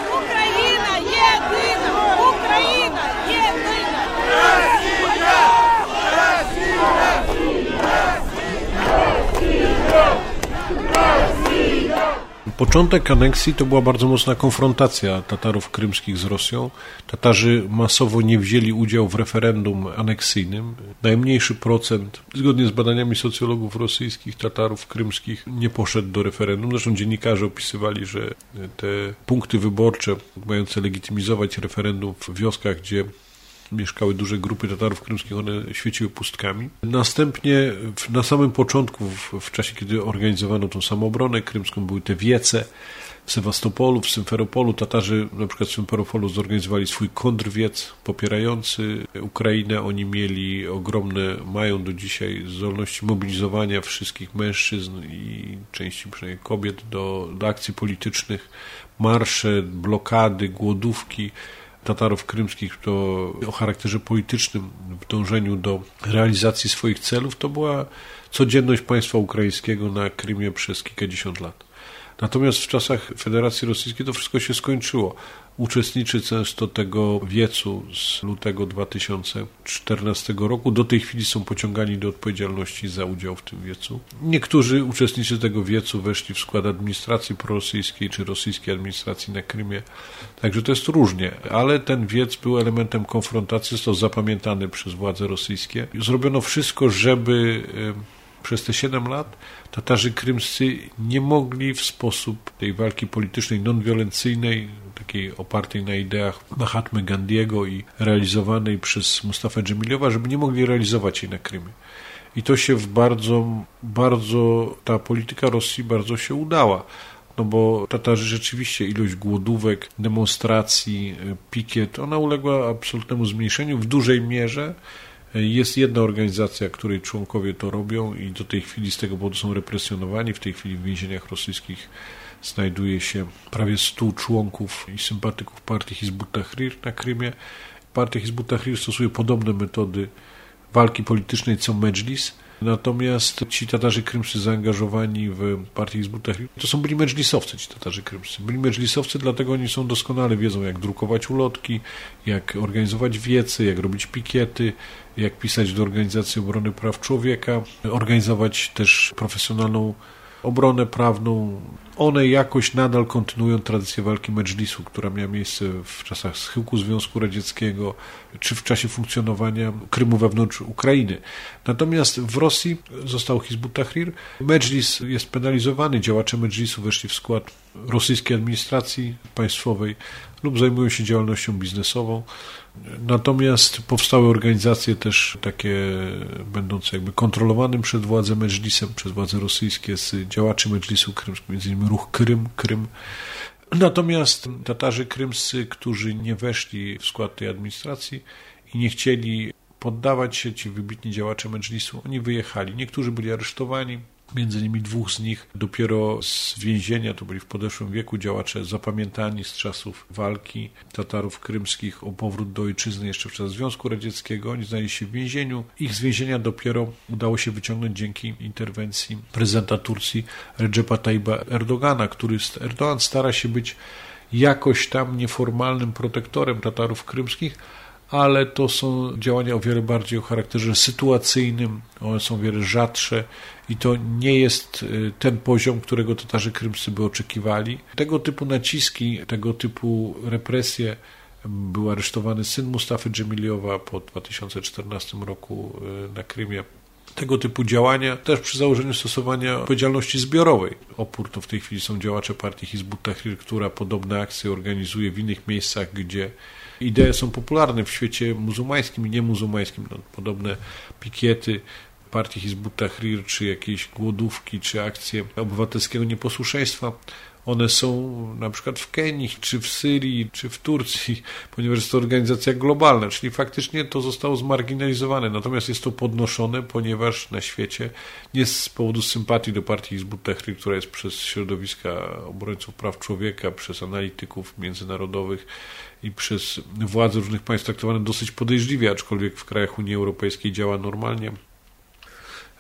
Украина едина! Украина едина! Россия! Początek aneksji to była bardzo mocna konfrontacja Tatarów krymskich z Rosją. Tatarzy masowo nie wzięli udziału w referendum aneksyjnym. Najmniejszy procent, zgodnie z badaniami socjologów rosyjskich, Tatarów krymskich nie poszedł do referendum. Zresztą dziennikarze opisywali, że te punkty wyborcze mające legitymizować referendum w wioskach, gdzie mieszkały duże grupy Tatarów krymskich, one świeciły pustkami. Następnie na samym początku, w, w czasie kiedy organizowano tą samoobronę krymską, były te wiece w Sewastopolu, w Symferopolu. Tatarzy na przykład w Symferopolu zorganizowali swój kontrwiec popierający Ukrainę. Oni mieli ogromne, mają do dzisiaj zdolności mobilizowania wszystkich mężczyzn i części przynajmniej kobiet do, do akcji politycznych, marsze, blokady, głodówki. Tatarów krymskich to o charakterze politycznym w dążeniu do realizacji swoich celów, to była codzienność państwa ukraińskiego na Krymie przez kilkadziesiąt lat. Natomiast w czasach Federacji Rosyjskiej to wszystko się skończyło. Uczestniczy często tego wiecu z lutego 2014 roku. Do tej chwili są pociągani do odpowiedzialności za udział w tym wiecu. Niektórzy uczestnicy tego wiecu weszli w skład administracji prorosyjskiej czy rosyjskiej administracji na Krymie. Także to jest różnie, ale ten wiec był elementem konfrontacji, został zapamiętany przez władze rosyjskie. Zrobiono wszystko, żeby przez te 7 lat Tatarzy krymscy nie mogli w sposób tej walki politycznej, non-wiolencyjnej, takiej opartej na ideach Mahatmy Gandiego i realizowanej przez Mustafa Dżemilowa, żeby nie mogli realizować jej na Krymie. I to się w bardzo, bardzo, ta polityka Rosji bardzo się udała. No bo Tatarzy rzeczywiście ilość głodówek, demonstracji, pikiet, ona uległa absolutnemu zmniejszeniu w dużej mierze jest jedna organizacja, której członkowie to robią i do tej chwili z tego powodu są represjonowani. W tej chwili w więzieniach rosyjskich znajduje się prawie 100 członków i sympatyków partii Hizbut Tahrir na Krymie. Partia Hizbut Tahrir stosuje podobne metody walki politycznej co Medżlis Natomiast ci Tatarzy krymscy zaangażowani w partię Hizbut to są byli medżlisowcy ci Tatarzy krymscy. Byli medżlisowcy, dlatego oni są doskonale wiedzą, jak drukować ulotki, jak organizować wiece, jak robić pikiety, jak pisać do Organizacji Obrony Praw Człowieka, organizować też profesjonalną obronę prawną, one jakoś nadal kontynuują tradycję walki Medżlisu, która miała miejsce w czasach schyłku Związku Radzieckiego, czy w czasie funkcjonowania Krymu wewnątrz Ukrainy. Natomiast w Rosji został Hizbut Tahrir. Medżlis jest penalizowany, działacze Medżlisu weszli w skład rosyjskiej administracji państwowej lub zajmują się działalnością biznesową. Natomiast powstały organizacje też takie będące jakby kontrolowanym przez władze Medżlisem, przez władze rosyjskie z działaczy Medżlisu krymskiego, między innymi ruch Krym, Krym. Natomiast Tatarzy krymscy, którzy nie weszli w skład tej administracji i nie chcieli poddawać się, ci wybitni działacze Medżlisu, oni wyjechali. Niektórzy byli aresztowani, Między innymi dwóch z nich dopiero z więzienia, to byli w podeszłym wieku działacze zapamiętani z czasów walki Tatarów krymskich o powrót do ojczyzny jeszcze w czasach Związku Radzieckiego. Oni znaleźli się w więzieniu. Ich z więzienia dopiero udało się wyciągnąć dzięki interwencji prezydenta Turcji Recepa Tayyiba Erdogana, który Erdogan stara się być jakoś tam nieformalnym protektorem Tatarów krymskich, ale to są działania o wiele bardziej o charakterze sytuacyjnym, one są o wiele rzadsze i to nie jest y, ten poziom, którego Tatarzy krymscy by oczekiwali. Tego typu naciski, tego typu represje był aresztowany syn Mustafy Dżemiliowa po 2014 roku y, na Krymie. Tego typu działania też przy założeniu stosowania odpowiedzialności zbiorowej. Opór to w tej chwili są działacze partii Hizbut Tahrir, która podobne akcje organizuje w innych miejscach, gdzie idee są popularne w świecie muzułmańskim i niemuzułmańskim. No, podobne pikiety partii Hizbut Tahrir, czy jakieś głodówki, czy akcje obywatelskiego nieposłuszeństwa, one są na przykład w Kenii, czy w Syrii, czy w Turcji, [LAUGHS] ponieważ jest to organizacja globalna, czyli faktycznie to zostało zmarginalizowane. Natomiast jest to podnoszone, ponieważ na świecie nie z powodu sympatii do partii Hizbut Tahrir, która jest przez środowiska obrońców praw człowieka, przez analityków międzynarodowych i przez władze różnych państw traktowane dosyć podejrzliwie, aczkolwiek w krajach Unii Europejskiej działa normalnie.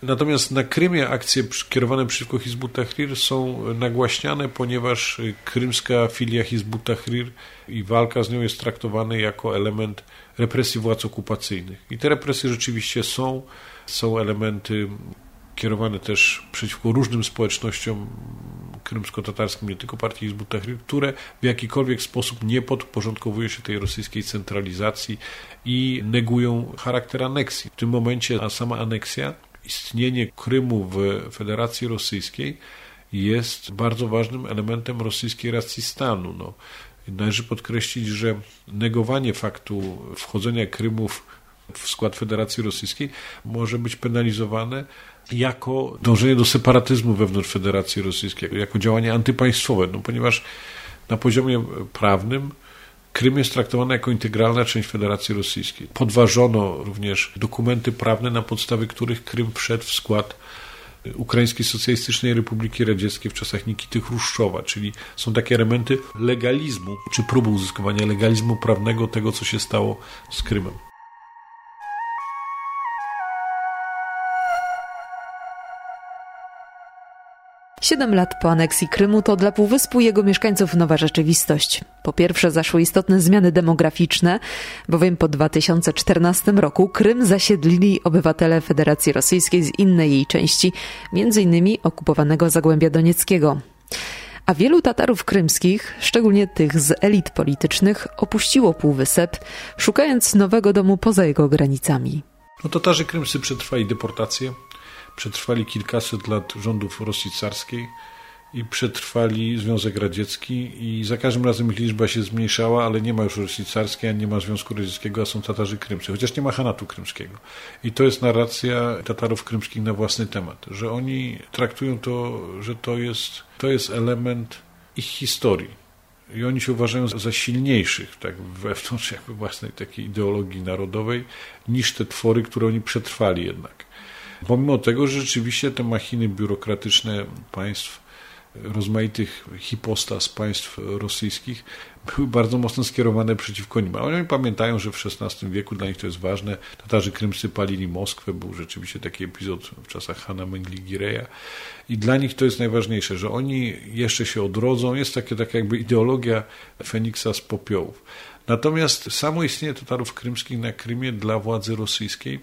Natomiast na Krymie akcje kierowane przeciwko Hizbut Tahrir są nagłaśniane, ponieważ krymska filia Hizbut Tahrir i walka z nią jest traktowana jako element represji władz okupacyjnych. I te represje rzeczywiście są, są elementy kierowane też przeciwko różnym społecznościom krymsko-tatarskim, nie tylko partii Hizbut Tahrir, które w jakikolwiek sposób nie podporządkowują się tej rosyjskiej centralizacji i negują charakter aneksji. W tym momencie a sama aneksja istnienie Krymu w Federacji Rosyjskiej jest bardzo ważnym elementem rosyjskiej racji stanu. No, należy podkreślić, że negowanie faktu wchodzenia Krymu w skład Federacji Rosyjskiej może być penalizowane jako dążenie do separatyzmu wewnątrz Federacji Rosyjskiej, jako działanie antypaństwowe, no, ponieważ na poziomie prawnym Krym jest traktowany jako integralna część Federacji Rosyjskiej. Podważono również dokumenty prawne, na podstawie których Krym wszedł w skład Ukraińskiej Socjalistycznej Republiki Radzieckiej w czasach Nikity Chruszczowa, czyli są takie elementy legalizmu, czy próby uzyskiwania legalizmu prawnego tego, co się stało z Krymem. Siedem lat po aneksji Krymu to dla Półwyspu jego mieszkańców nowa rzeczywistość. Po pierwsze zaszły istotne zmiany demograficzne, bowiem po 2014 roku Krym zasiedlili obywatele Federacji Rosyjskiej z innej jej części, m.in. okupowanego Zagłębia Donieckiego. A wielu Tatarów krymskich, szczególnie tych z elit politycznych, opuściło Półwysep, szukając nowego domu poza jego granicami. No, Tatarzy krymscy przetrwali deportację, przetrwali kilkaset lat rządów Rosji carskiej i przetrwali Związek Radziecki i za każdym razem ich liczba się zmniejszała, ale nie ma już Rosji carskiej, a nie ma Związku Radzieckiego, a są Tatarzy krymscy, chociaż nie ma Hanatu krymskiego. I to jest narracja Tatarów krymskich na własny temat, że oni traktują to, że to jest, to jest element ich historii. I oni się uważają za silniejszych tak, wewnątrz jakby własnej takiej ideologii narodowej niż te twory, które oni przetrwali jednak. Pomimo tego, że rzeczywiście te machiny biurokratyczne państw, rozmaitych hipostas państw rosyjskich były bardzo mocno skierowane przeciwko nim. Ale oni pamiętają, że w XVI wieku dla nich to jest ważne. Tatarzy krymscy palili Moskwę, był rzeczywiście taki epizod w czasach Hanna Mengli-Gireja i dla nich to jest najważniejsze, że oni jeszcze się odrodzą. Jest takie, taka jakby ideologia Feniksa z popiołów. Natomiast samo istnienie Tatarów krymskich na Krymie dla władzy rosyjskiej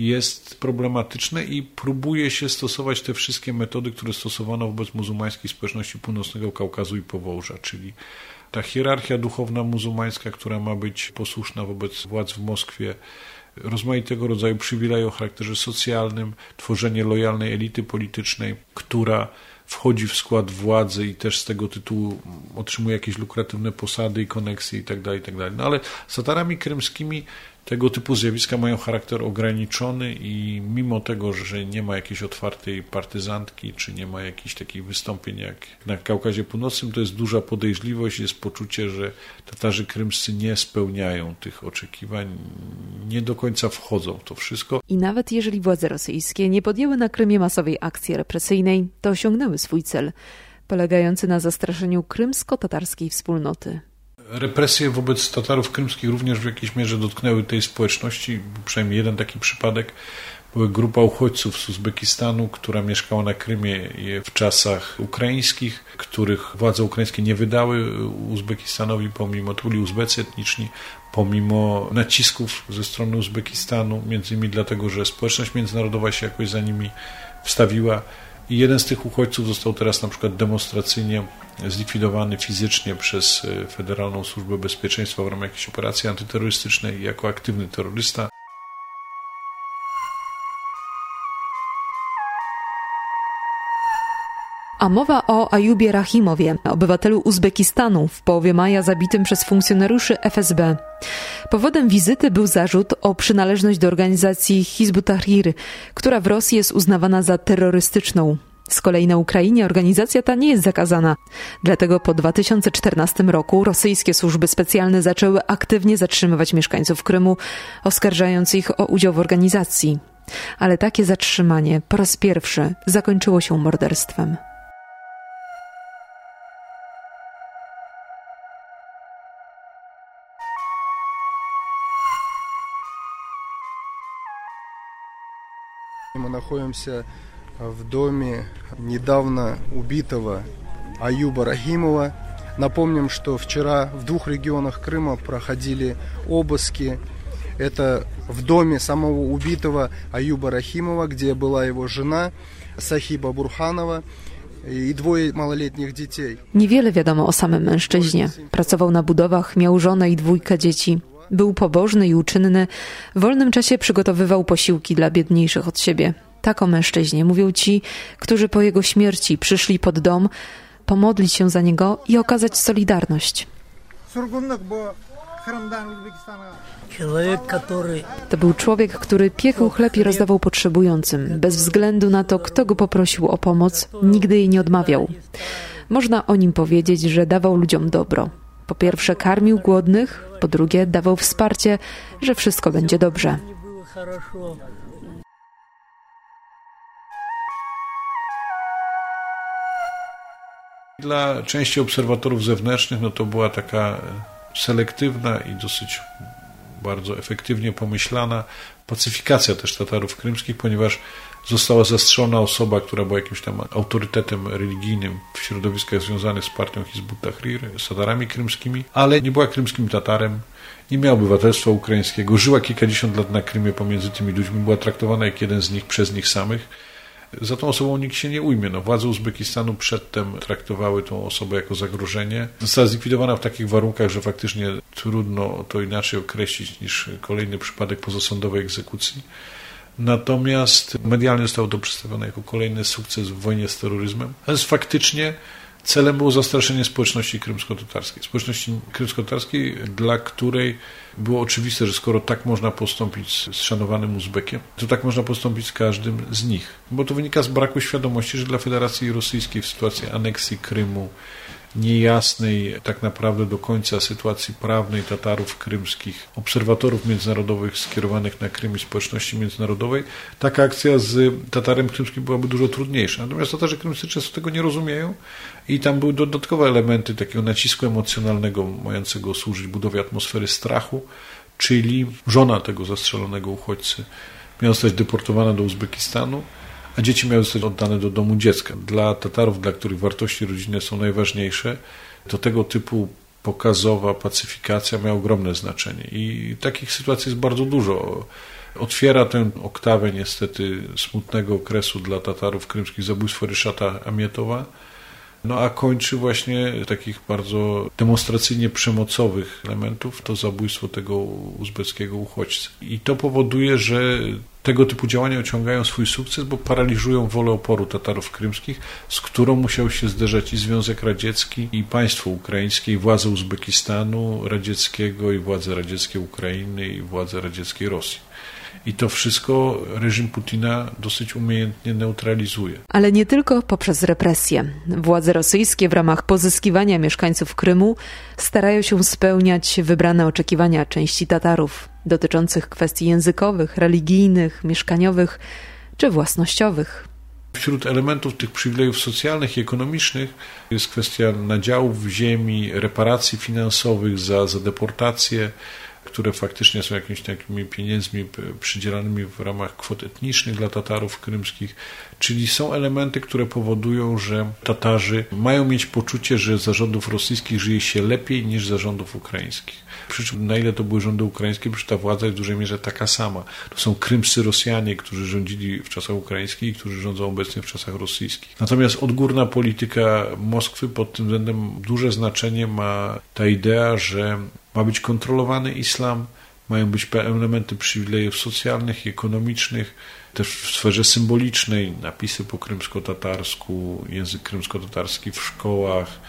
jest problematyczne i próbuje się stosować te wszystkie metody, które stosowano wobec muzułmańskiej społeczności północnego Kaukazu i Powąża, czyli ta hierarchia duchowna muzułmańska, która ma być posłuszna wobec władz w Moskwie, rozmaitego rodzaju przywileje o charakterze socjalnym, tworzenie lojalnej elity politycznej, która wchodzi w skład władzy i też z tego tytułu otrzymuje jakieś lukratywne posady i koneksje itd., tak itd. Tak no ale z Tatarami krymskimi tego typu zjawiska mają charakter ograniczony i mimo tego, że nie ma jakiejś otwartej partyzantki, czy nie ma jakichś takich wystąpień jak na Kaukazie Północnym, to jest duża podejrzliwość, jest poczucie, że Tatarzy krymscy nie spełniają tych oczekiwań, nie do końca wchodzą w to wszystko. I nawet jeżeli władze rosyjskie nie podjęły na Krymie masowej akcji represyjnej, to osiągnęły swój cel, polegający na zastraszeniu krymsko-tatarskiej wspólnoty. Represje wobec Tatarów krymskich również w jakiejś mierze dotknęły tej społeczności. Przynajmniej jeden taki przypadek. Była grupa uchodźców z Uzbekistanu, która mieszkała na Krymie w czasach ukraińskich, których władze ukraińskie nie wydały Uzbekistanowi, pomimo to byli Uzbecy etniczni, pomimo nacisków ze strony Uzbekistanu, między innymi dlatego, że społeczność międzynarodowa się jakoś za nimi wstawiła. I jeden z tych uchodźców został teraz na przykład demonstracyjnie zlikwidowany fizycznie przez e, Federalną Służbę Bezpieczeństwa w ramach jakiejś operacji antyterrorystycznej jako aktywny terrorysta. A mowa o Ajubie Rahimowie, obywatelu Uzbekistanu, w połowie maja zabitym przez funkcjonariuszy FSB. Powodem wizyty był zarzut o przynależność do organizacji Hizb Tahrir, która w Rosji jest uznawana za terrorystyczną. Z kolei na Ukrainie organizacja ta nie jest zakazana. Dlatego po 2014 roku rosyjskie służby specjalne zaczęły aktywnie zatrzymywać mieszkańców Krymu, oskarżając ich o udział w organizacji. Ale takie zatrzymanie po raz pierwszy zakończyło się morderstwem. Мы находимся в доме недавно убитого Аюба Рахимова. Напомним, что вчера в двух регионах Крыма проходили обыски. Это в доме самого убитого Аюба Рахимова, где была его жена Сахиба Бурханова i dwoje małoletnich dzieci. Niewiele wiadomo o samym mężczyźnie. Pracował na budowach, miał żonę i dwójkę dzieci. Był pobożny i uczynny. W wolnym czasie przygotowywał posiłki dla biedniejszych od siebie. Tak o mężczyźnie mówią ci, którzy po jego śmierci przyszli pod dom, pomodlić się za niego i okazać solidarność. To był człowiek, który piekł chleb i rozdawał potrzebującym, bez względu na to, kto go poprosił o pomoc, nigdy jej nie odmawiał. Można o nim powiedzieć, że dawał ludziom dobro. Po pierwsze, karmił głodnych, po drugie, dawał wsparcie, że wszystko będzie dobrze. Dla części obserwatorów zewnętrznych no to była taka selektywna i dosyć bardzo efektywnie pomyślana pacyfikacja też Tatarów krymskich, ponieważ została zastrzelona osoba, która była jakimś tam autorytetem religijnym w środowiskach związanych z partią Hizbut Tahrir, z Tatarami krymskimi, ale nie była krymskim Tatarem, nie miała obywatelstwa ukraińskiego, żyła kilkadziesiąt lat na Krymie pomiędzy tymi ludźmi, była traktowana jak jeden z nich przez nich samych za tą osobą nikt się nie ujmie. No, władze Uzbekistanu przedtem traktowały tą osobę jako zagrożenie. Została zlikwidowana w takich warunkach, że faktycznie trudno to inaczej określić niż kolejny przypadek pozasądowej egzekucji. Natomiast medialnie zostało to przedstawione jako kolejny sukces w wojnie z terroryzmem. Natomiast faktycznie celem było zastraszenie społeczności krymsko-tatarskiej. Społeczności krymsko-tatarskiej, dla której było oczywiste, że skoro tak można postąpić z szanowanym Uzbekiem, to tak można postąpić z każdym z nich. Bo to wynika z braku świadomości, że dla Federacji Rosyjskiej w sytuacji aneksji Krymu, niejasnej tak naprawdę do końca sytuacji prawnej Tatarów krymskich, obserwatorów międzynarodowych skierowanych na Krym i społeczności międzynarodowej, taka akcja z Tatarem krymskim byłaby dużo trudniejsza. Natomiast Tatarzy krymscy często tego nie rozumieją i tam były dodatkowe elementy takiego nacisku emocjonalnego mającego służyć budowie atmosfery strachu, czyli żona tego zastrzelonego uchodźcy miała zostać deportowana do Uzbekistanu, a dzieci miały zostać oddane do domu dziecka. Dla Tatarów, dla których wartości rodzinne są najważniejsze, to tego typu pokazowa pacyfikacja miała ogromne znaczenie. I takich sytuacji jest bardzo dużo. otwiera tę oktawę niestety smutnego okresu dla Tatarów krymskich zabójstwo Ryszata Amietowa, no a kończy właśnie takich bardzo demonstracyjnie przemocowych elementów to zabójstwo tego uzbeckiego uchodźcy. I to powoduje, że tego typu działania osiągają swój sukces, bo paraliżują wolę oporu Tatarów krymskich, z którą musiał się zderzać i Związek Radziecki, i państwo ukraińskie, i władze Uzbekistanu radzieckiego, i władze radzieckie Ukrainy, i władze radzieckiej Rosji. I to wszystko reżim Putina dosyć umiejętnie neutralizuje. Ale nie tylko poprzez represje. Władze rosyjskie w ramach pozyskiwania mieszkańców Krymu starają się spełniać wybrane oczekiwania części Tatarów dotyczących kwestii językowych, religijnych, mieszkaniowych czy własnościowych. Wśród elementów tych przywilejów socjalnych i ekonomicznych jest kwestia nadziałów w ziemi, reparacji finansowych za, za deportację, które faktycznie są jakimiś takimi pieniędzmi przydzielanymi w ramach kwot etnicznych dla Tatarów krymskich, czyli są elementy, które powodują, że Tatarzy mają mieć poczucie, że zarządów rosyjskich żyje się lepiej niż zarządów ukraińskich. Przy czym na ile to były rządy ukraińskie, przecież ta władza jest w dużej mierze taka sama. To są krymscy Rosjanie, którzy rządzili w czasach ukraińskich i którzy rządzą obecnie w czasach rosyjskich. Natomiast odgórna polityka Moskwy pod tym względem duże znaczenie ma ta idea, że ma być kontrolowany islam, mają być elementy przywilejów socjalnych i ekonomicznych, też w sferze symbolicznej, napisy po krymsko-tatarsku, język krymsko-tatarski w szkołach.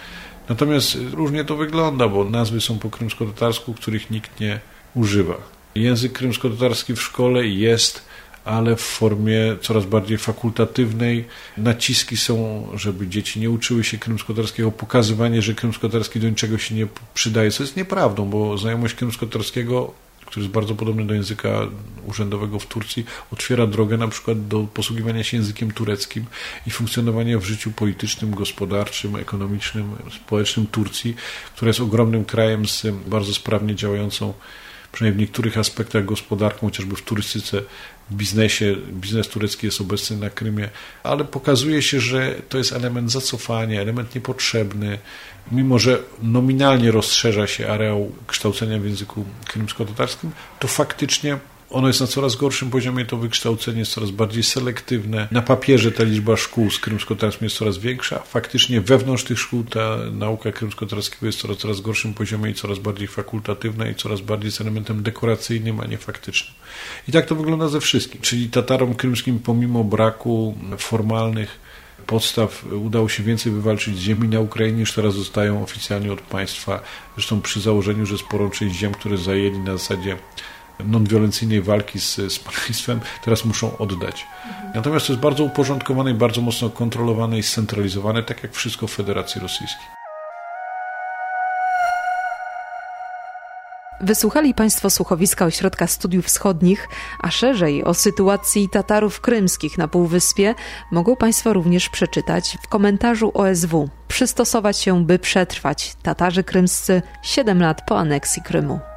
Natomiast różnie to wygląda, bo nazwy są po krymsko-tatarsku, których nikt nie używa. Język krymsko-tatarski w szkole jest ale w formie coraz bardziej fakultatywnej. Naciski są, żeby dzieci nie uczyły się krymskotarskiego, pokazywanie, że krymskotarski do niczego się nie przydaje, co jest nieprawdą, bo znajomość krymskotarskiego który jest bardzo podobny do języka urzędowego w Turcji, otwiera drogę na przykład do posługiwania się językiem tureckim i funkcjonowania w życiu politycznym, gospodarczym, ekonomicznym, społecznym Turcji, która jest ogromnym krajem z bardzo sprawnie działającą przynajmniej w niektórych aspektach gospodarką, chociażby w turystyce, w biznesie. Biznes turecki jest obecny na Krymie, ale pokazuje się, że to jest element zacofania, element niepotrzebny. Mimo, że nominalnie rozszerza się areał kształcenia w języku krymsko-tatarskim, to faktycznie ono jest na coraz gorszym poziomie, to wykształcenie jest coraz bardziej selektywne. Na papierze ta liczba szkół z krymsko-tatarskim jest coraz większa, faktycznie wewnątrz tych szkół ta nauka krymsko-tatarskiego jest coraz, coraz gorszym poziomie i coraz bardziej fakultatywna i coraz bardziej z elementem dekoracyjnym, a nie faktycznym. I tak to wygląda ze wszystkim. Czyli Tatarom krymskim pomimo braku formalnych podstaw udało się więcej wywalczyć ziemi na Ukrainie, niż teraz zostają oficjalnie od państwa. Zresztą przy założeniu, że sporą część ziem, które zajęli na zasadzie non-wiolencyjnej walki z, z państwem, teraz muszą oddać. Natomiast to jest bardzo uporządkowane i bardzo mocno kontrolowane i scentralizowane, tak jak wszystko w Federacji Rosyjskiej. Wysłuchali Państwo słuchowiska Ośrodka Studiów Wschodnich, a szerzej o sytuacji Tatarów krymskich na Półwyspie mogą Państwo również przeczytać w komentarzu OSW. Przystosować się, by przetrwać Tatarzy krymscy 7 lat po aneksji Krymu.